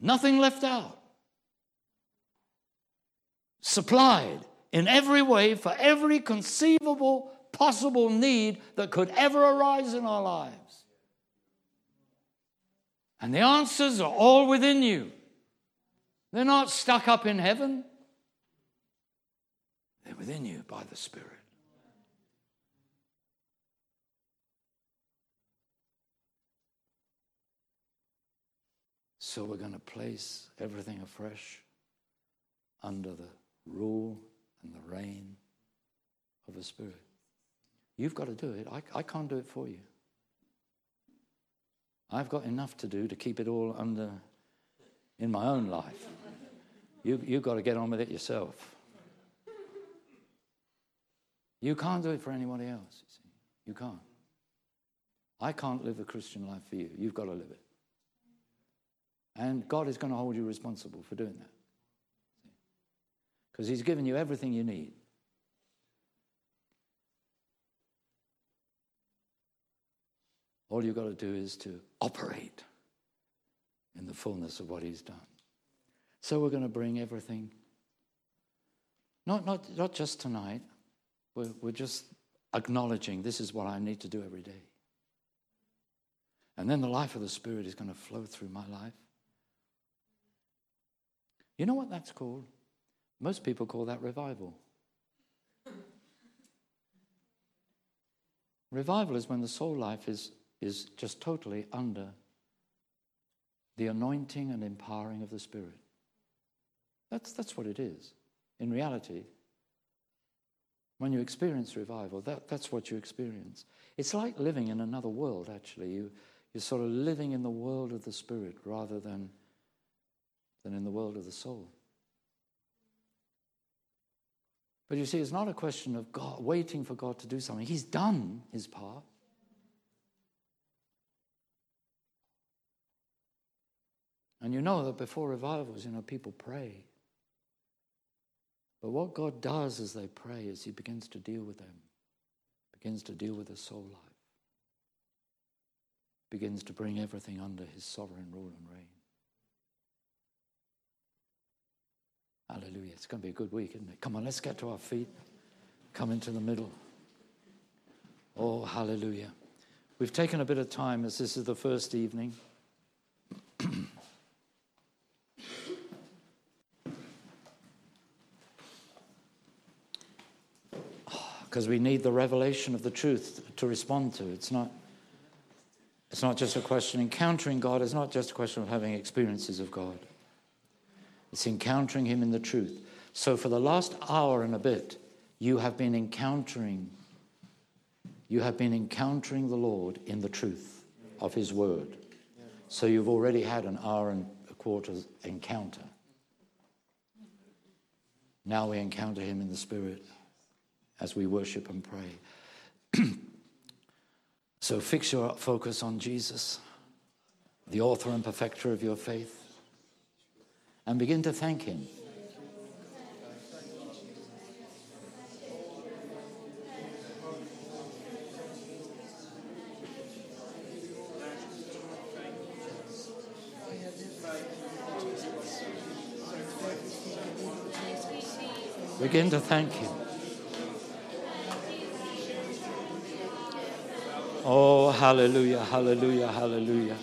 nothing left out. Supplied in every way for every conceivable, possible need that could ever arise in our lives. And the answers are all within you. They're not stuck up in heaven. They're within you by the Spirit. So we're going to place everything afresh under the rule and the reign of the Spirit. You've got to do it. I, I can't do it for you. I've got enough to do to keep it all under in my own life. You, you've got to get on with it yourself. You can't do it for anybody else, you see. You can't. I can't live the Christian life for you. You've got to live it. And God is going to hold you responsible for doing that. Because He's given you everything you need. All you've got to do is to operate in the fullness of what He's done. So we're going to bring everything, not, not, not just tonight, we're, we're just acknowledging this is what I need to do every day. And then the life of the Spirit is going to flow through my life. You know what that's called? Most people call that revival. revival is when the soul life is, is just totally under the anointing and empowering of the Spirit. That's, that's what it is. In reality, when you experience revival, that, that's what you experience. It's like living in another world, actually. You, you're sort of living in the world of the Spirit rather than, than in the world of the soul. But you see, it's not a question of God waiting for God to do something. He's done his part. And you know that before revivals, you know, people pray. But what God does as they pray is He begins to deal with them, begins to deal with their soul life, begins to bring everything under His sovereign rule and reign. Hallelujah. It's going to be a good week, isn't it? Come on, let's get to our feet. Come into the middle. Oh, hallelujah. We've taken a bit of time as this is the first evening. Because we need the revelation of the truth to respond to. It's not, it's not just a question. Encountering God is not just a question of having experiences of God, it's encountering Him in the truth. So, for the last hour and a bit, you have been encountering. You have been encountering the Lord in the truth of His Word. So you've already had an hour and a quarter encounter. Now we encounter Him in the Spirit as we worship and pray. so fix your focus on Jesus, the author and perfecter of your faith, and begin to thank Him. Begin to thank Him. Oh, hallelujah, hallelujah, hallelujah.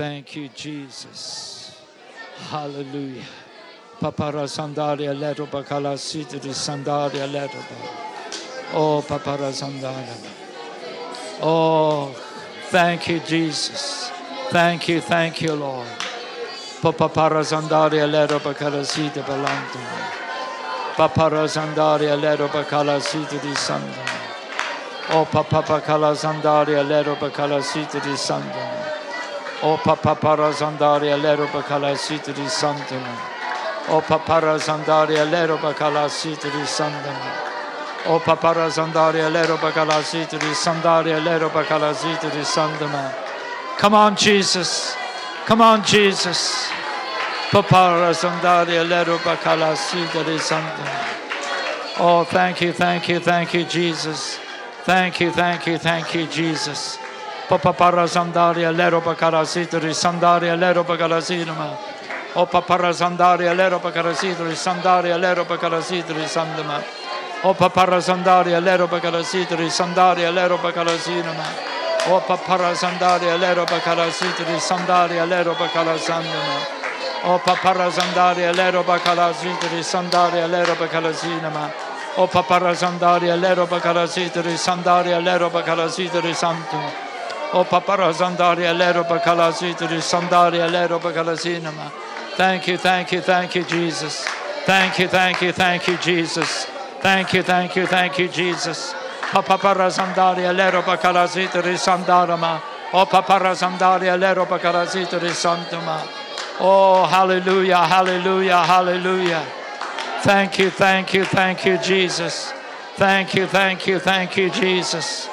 Thank you, Jesus. Hallelujah. Papara sandaria leto bakala sitri sandaria leto. Oh, papara sandaria. Oh, thank you, Jesus. Thank you, thank you, Lord. Papara sandaria leto bakala sitri balantum. Papara sandaria leto bakala sitri sandam. Oh, papa kala sandaria leto bakala sitri sandam. O papara zandaria lero bacala sita di santana. O papara zandaria lero bacala sita di sandana. O papara zandaria lero bacala sita di sandaria lero bacala sita di. Come on, Jesus. Come on, Jesus. Papara zandaria lero bacala sita di sandana. Oh, thank you, thank you, thank you, Jesus. Thank you, thank you, thank you, Jesus. papara sandaria l'eropa carasitri sandaria l'eropa carasitri o papara sandaria l'eropa carasitri sandaria l'eropa carasitri sandama o papara sandaria l'eropa carasitri sandaria l'eropa carasitri o papara sandaria l'eropa carasitri sandaria l'eropa carasandama o papara sandaria l'eropa carasitri sandaria l'eropa carasitri o papara sandaria l'eropa carasitri sandaria l'eropa carasitri santo O papara zandaria lero bakalasitri sandaria lero bakalasinama. Thank you, thank you, thank you, Jesus. Thank you, thank you, thank you, Jesus. Thank you, thank you, thank you, Jesus. O papara zandaria lero bakalasitri sandarama. O papara zandaria lero bakalasitri santuma. Oh, hallelujah, hallelujah, hallelujah. Thank you, thank you, thank you, Jesus. Thank you, thank you, thank you, Jesus.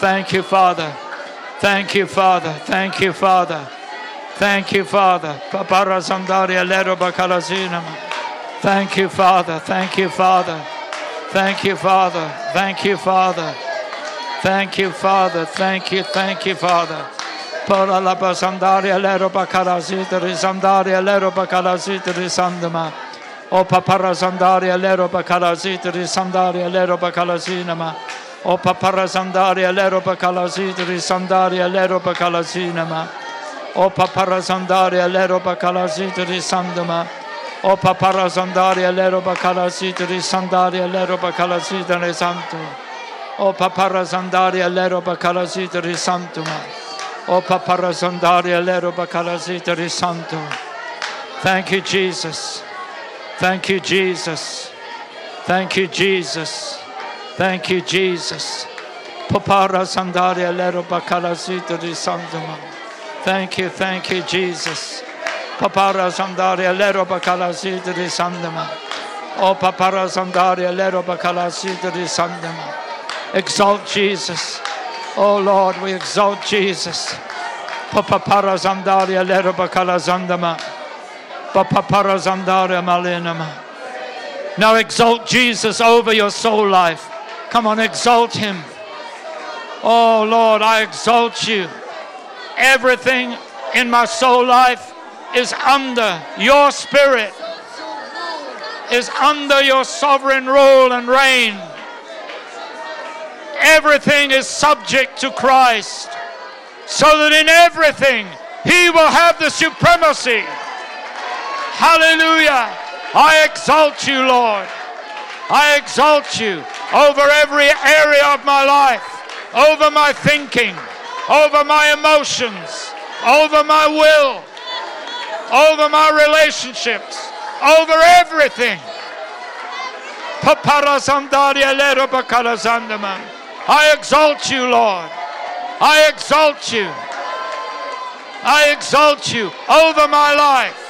Thank you, Father. Thank you, Father. Thank you, Father. Thank you, Father. Thank you, Father. Thank you, Father. Thank you, Father. Thank you, Father. Thank you, Father. Thank you, thank you, Father. Para la basandaria lero bacarazita risandaria lero bacarazita risandama. O papara zandaria lero bakarazitri sandaria lero bakalazinama. O papara zandaria lero bakalazitri sandaria lero bakalazinama. O papara zandaria lero bakalazitri sandama. O papara sandari alero bakalazitri sandaria lero bakalazitri Santo. O papara zandaria lero bakalazitri santuma. O papara zandaria lero bakalazitri Santo. Thank you, Jesus. Thank you, Jesus. Thank you, Jesus. Thank you, Jesus. Papara sandaria lero bacalazita risantuma. Thank you, thank you, Jesus. Papara sandaria lero bacalazita risandama. O papara sandaria lero bacalazita risandama. Exalt Jesus. Oh Lord, we exalt Jesus. Papara sandaria lero bacalazandama. Now exalt Jesus over your soul life. Come on, exalt him. Oh Lord, I exalt you. Everything in my soul life is under your spirit, is under your sovereign rule and reign. Everything is subject to Christ, so that in everything he will have the supremacy. Hallelujah. I exalt you, Lord. I exalt you over every area of my life, over my thinking, over my emotions, over my will, over my relationships, over everything. I exalt you, Lord. I exalt you. I exalt you over my life.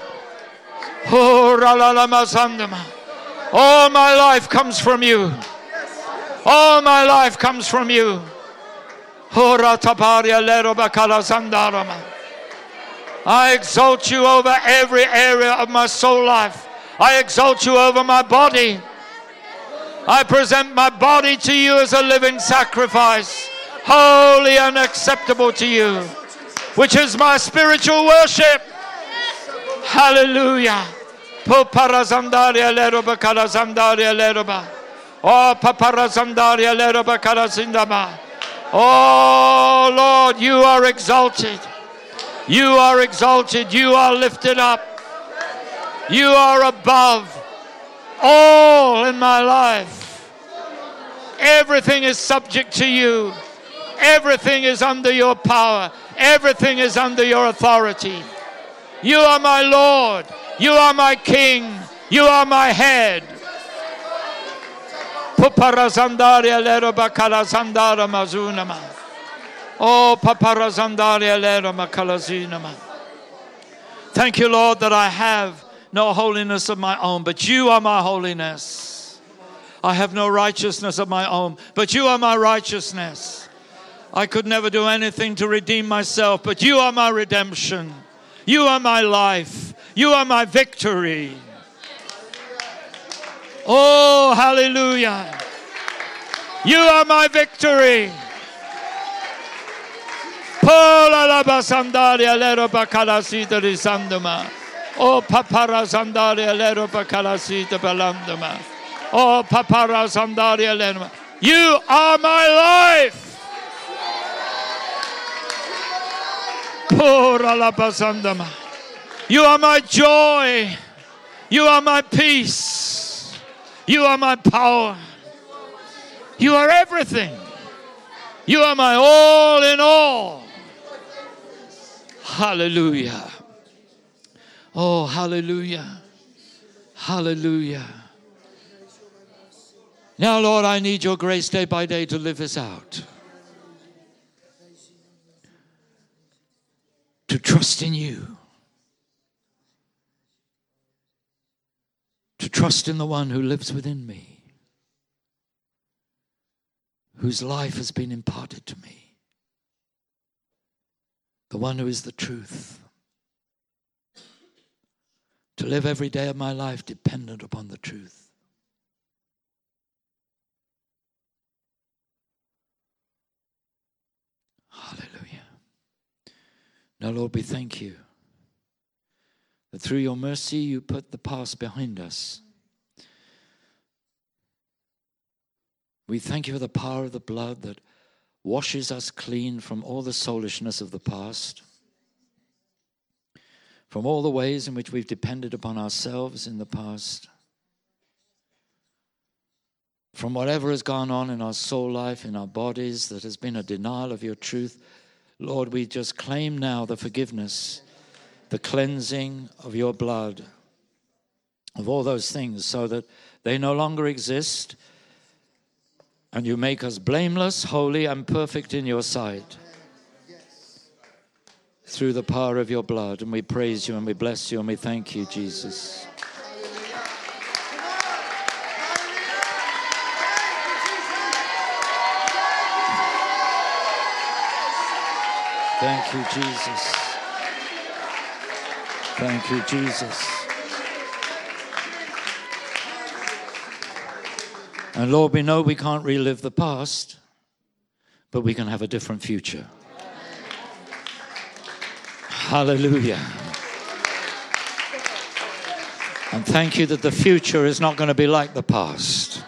Oh. All my life comes from you. All my life comes from you. I exalt you over every area of my soul life. I exalt you over my body. I present my body to you as a living sacrifice, holy and acceptable to you, which is my spiritual worship. Hallelujah. Poparazandaria leroba kalazandaria leroba. Oh, paparazandaria leroba kalazindama. Oh, Lord, you are exalted. You are exalted. You are lifted up. You are above all in my life. Everything is subject to you. Everything is under your power. Everything is under your authority. You are my Lord. You are my King. You are my head. Oh. Thank you, Lord, that I have no holiness of my own, but you are my holiness. I have no righteousness of my own, but you are my righteousness. I could never do anything to redeem myself, but you are my redemption. You are my life. You are my victory. Oh, hallelujah. You are my victory. Pola la basandaria lero bakalasita risanduma. Oh, papara sandaria lero bakalasita balanduma. Oh, papara sandaria lero. You are my life. Basandama. You are my joy. You are my peace. You are my power. You are everything. You are my all in all. Hallelujah. Oh, hallelujah. Hallelujah. Now, Lord, I need your grace day by day to live this out. To trust in you. To trust in the one who lives within me, whose life has been imparted to me, the one who is the truth. To live every day of my life dependent upon the truth. Hallelujah. Now, Lord, we thank you that through your mercy you put the past behind us. We thank you for the power of the blood that washes us clean from all the soulishness of the past, from all the ways in which we've depended upon ourselves in the past, from whatever has gone on in our soul life, in our bodies, that has been a denial of your truth. Lord, we just claim now the forgiveness, the cleansing of your blood, of all those things, so that they no longer exist and you make us blameless, holy, and perfect in your sight through the power of your blood. And we praise you and we bless you and we thank you, Jesus. Thank you, Jesus. Thank you, Jesus. And Lord, we know we can't relive the past, but we can have a different future. Hallelujah. And thank you that the future is not going to be like the past.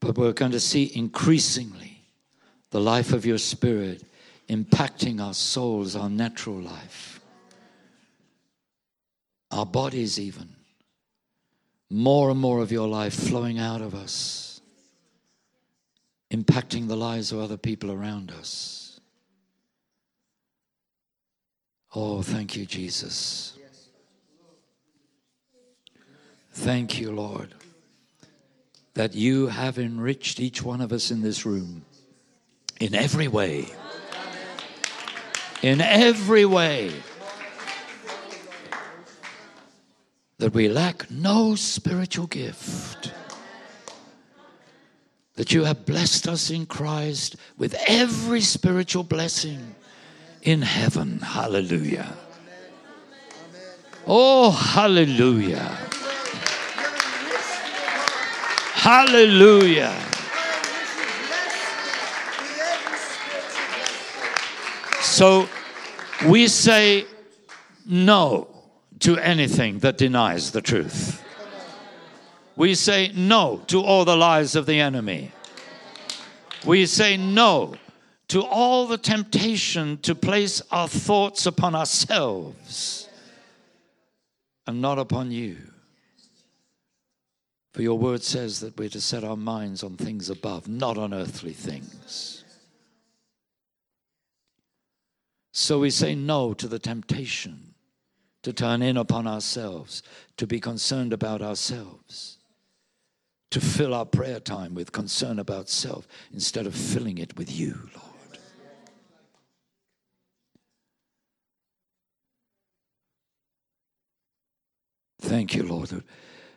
But we're going to see increasingly the life of your spirit impacting our souls, our natural life, our bodies, even. More and more of your life flowing out of us, impacting the lives of other people around us. Oh, thank you, Jesus. Thank you, Lord, that you have enriched each one of us in this room in every way. In every way. That we lack no spiritual gift. That you have blessed us in Christ with every spiritual blessing in heaven. Hallelujah. Oh, hallelujah. Hallelujah. So we say no to anything that denies the truth. We say no to all the lies of the enemy. We say no to all the temptation to place our thoughts upon ourselves and not upon you. For your word says that we're to set our minds on things above, not on earthly things. So we say no to the temptation to turn in upon ourselves, to be concerned about ourselves, to fill our prayer time with concern about self instead of filling it with you, Lord. Thank you, Lord,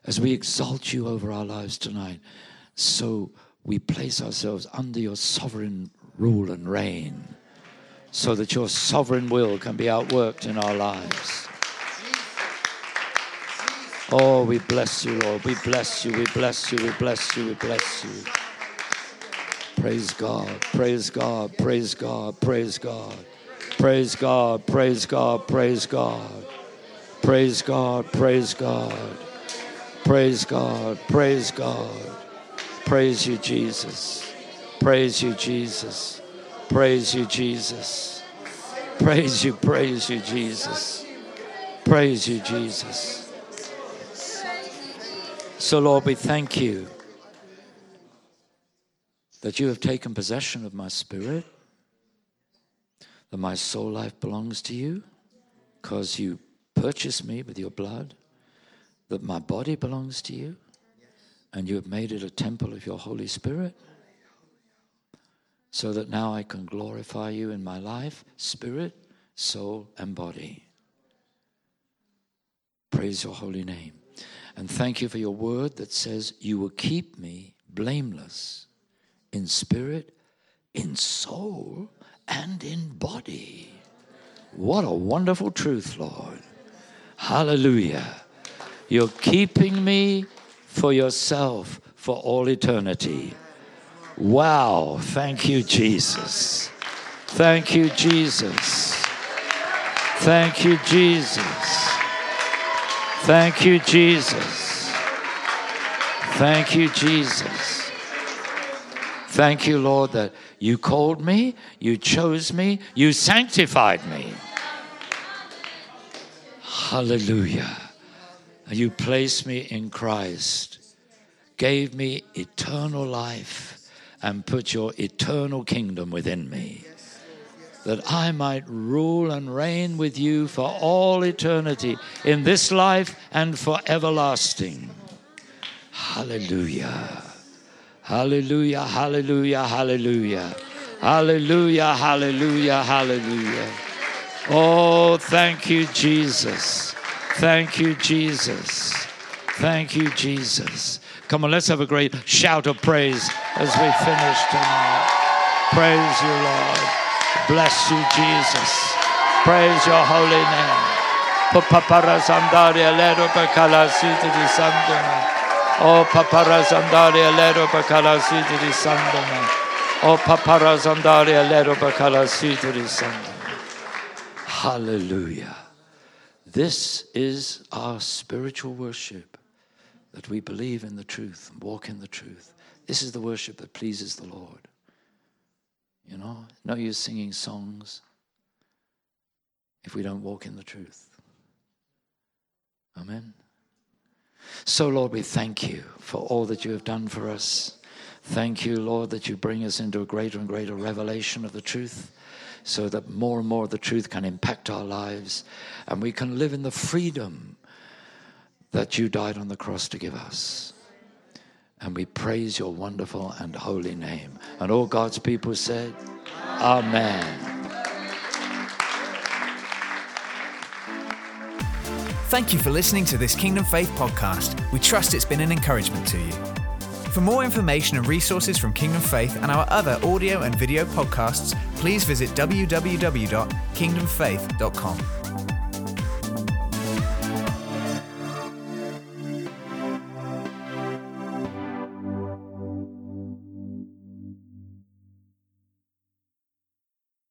as we exalt you over our lives tonight, so we place ourselves under your sovereign rule and reign so that your sovereign will can be outworked in our lives. Oh, we bless you, Lord. We bless you, we bless you, we bless you, we bless you. Praise God, praise God, praise God, praise God. Praise God, praise God, praise God. Praise God, praise God. Praise God, praise God. Praise you, Jesus. Praise you, Jesus. Praise you, Jesus. Praise you, praise you, Jesus. Praise you, Jesus. So, Lord, we thank you that you have taken possession of my spirit, that my soul life belongs to you because you purchased me with your blood, that my body belongs to you, and you have made it a temple of your Holy Spirit so that now I can glorify you in my life, spirit, soul, and body. Praise your holy name. And thank you for your word that says, You will keep me blameless in spirit, in soul, and in body. What a wonderful truth, Lord. Hallelujah. You're keeping me for yourself for all eternity. Wow. Thank you, Jesus. Thank you, Jesus. Thank you, Jesus. Thank you, Jesus. Thank you, Jesus. Thank you, Lord, that you called me, you chose me, you sanctified me. Hallelujah. You placed me in Christ, gave me eternal life and put your eternal kingdom within me, that I might rule and reign with you for all eternity in this life and for everlasting. Hallelujah. Hallelujah, hallelujah, hallelujah. Hallelujah, hallelujah, hallelujah. Oh, thank you, Jesus. Thank you, Jesus. Thank you, Jesus. Come on, let's have a great shout of praise as we finish tonight. Praise you, Lord. Bless you, Jesus. Praise your holy name. Sandaria lero bacala siti di sandona. Oh, papara sandaria lero bacala siti di sandona. Oh, papara sandaria lero bacala siti di sandona. Hallelujah. This is our spiritual worship that we believe in the truth and walk in the truth. This is the worship that pleases the Lord. You know, no use singing songs if we don't walk in the truth. Amen. So, Lord, we thank you for all that you have done for us. Thank you, Lord, that you bring us into a greater and greater revelation of the truth so that more and more of the truth can impact our lives and we can live in the freedom that you died on the cross to give us. And we praise your wonderful and holy name. And all God's people said, Amen. Thank you for listening to this Kingdom Faith podcast. We trust it's been an encouragement to you. For more information and resources from Kingdom Faith and our other audio and video podcasts, please visit www.kingdomfaith.com.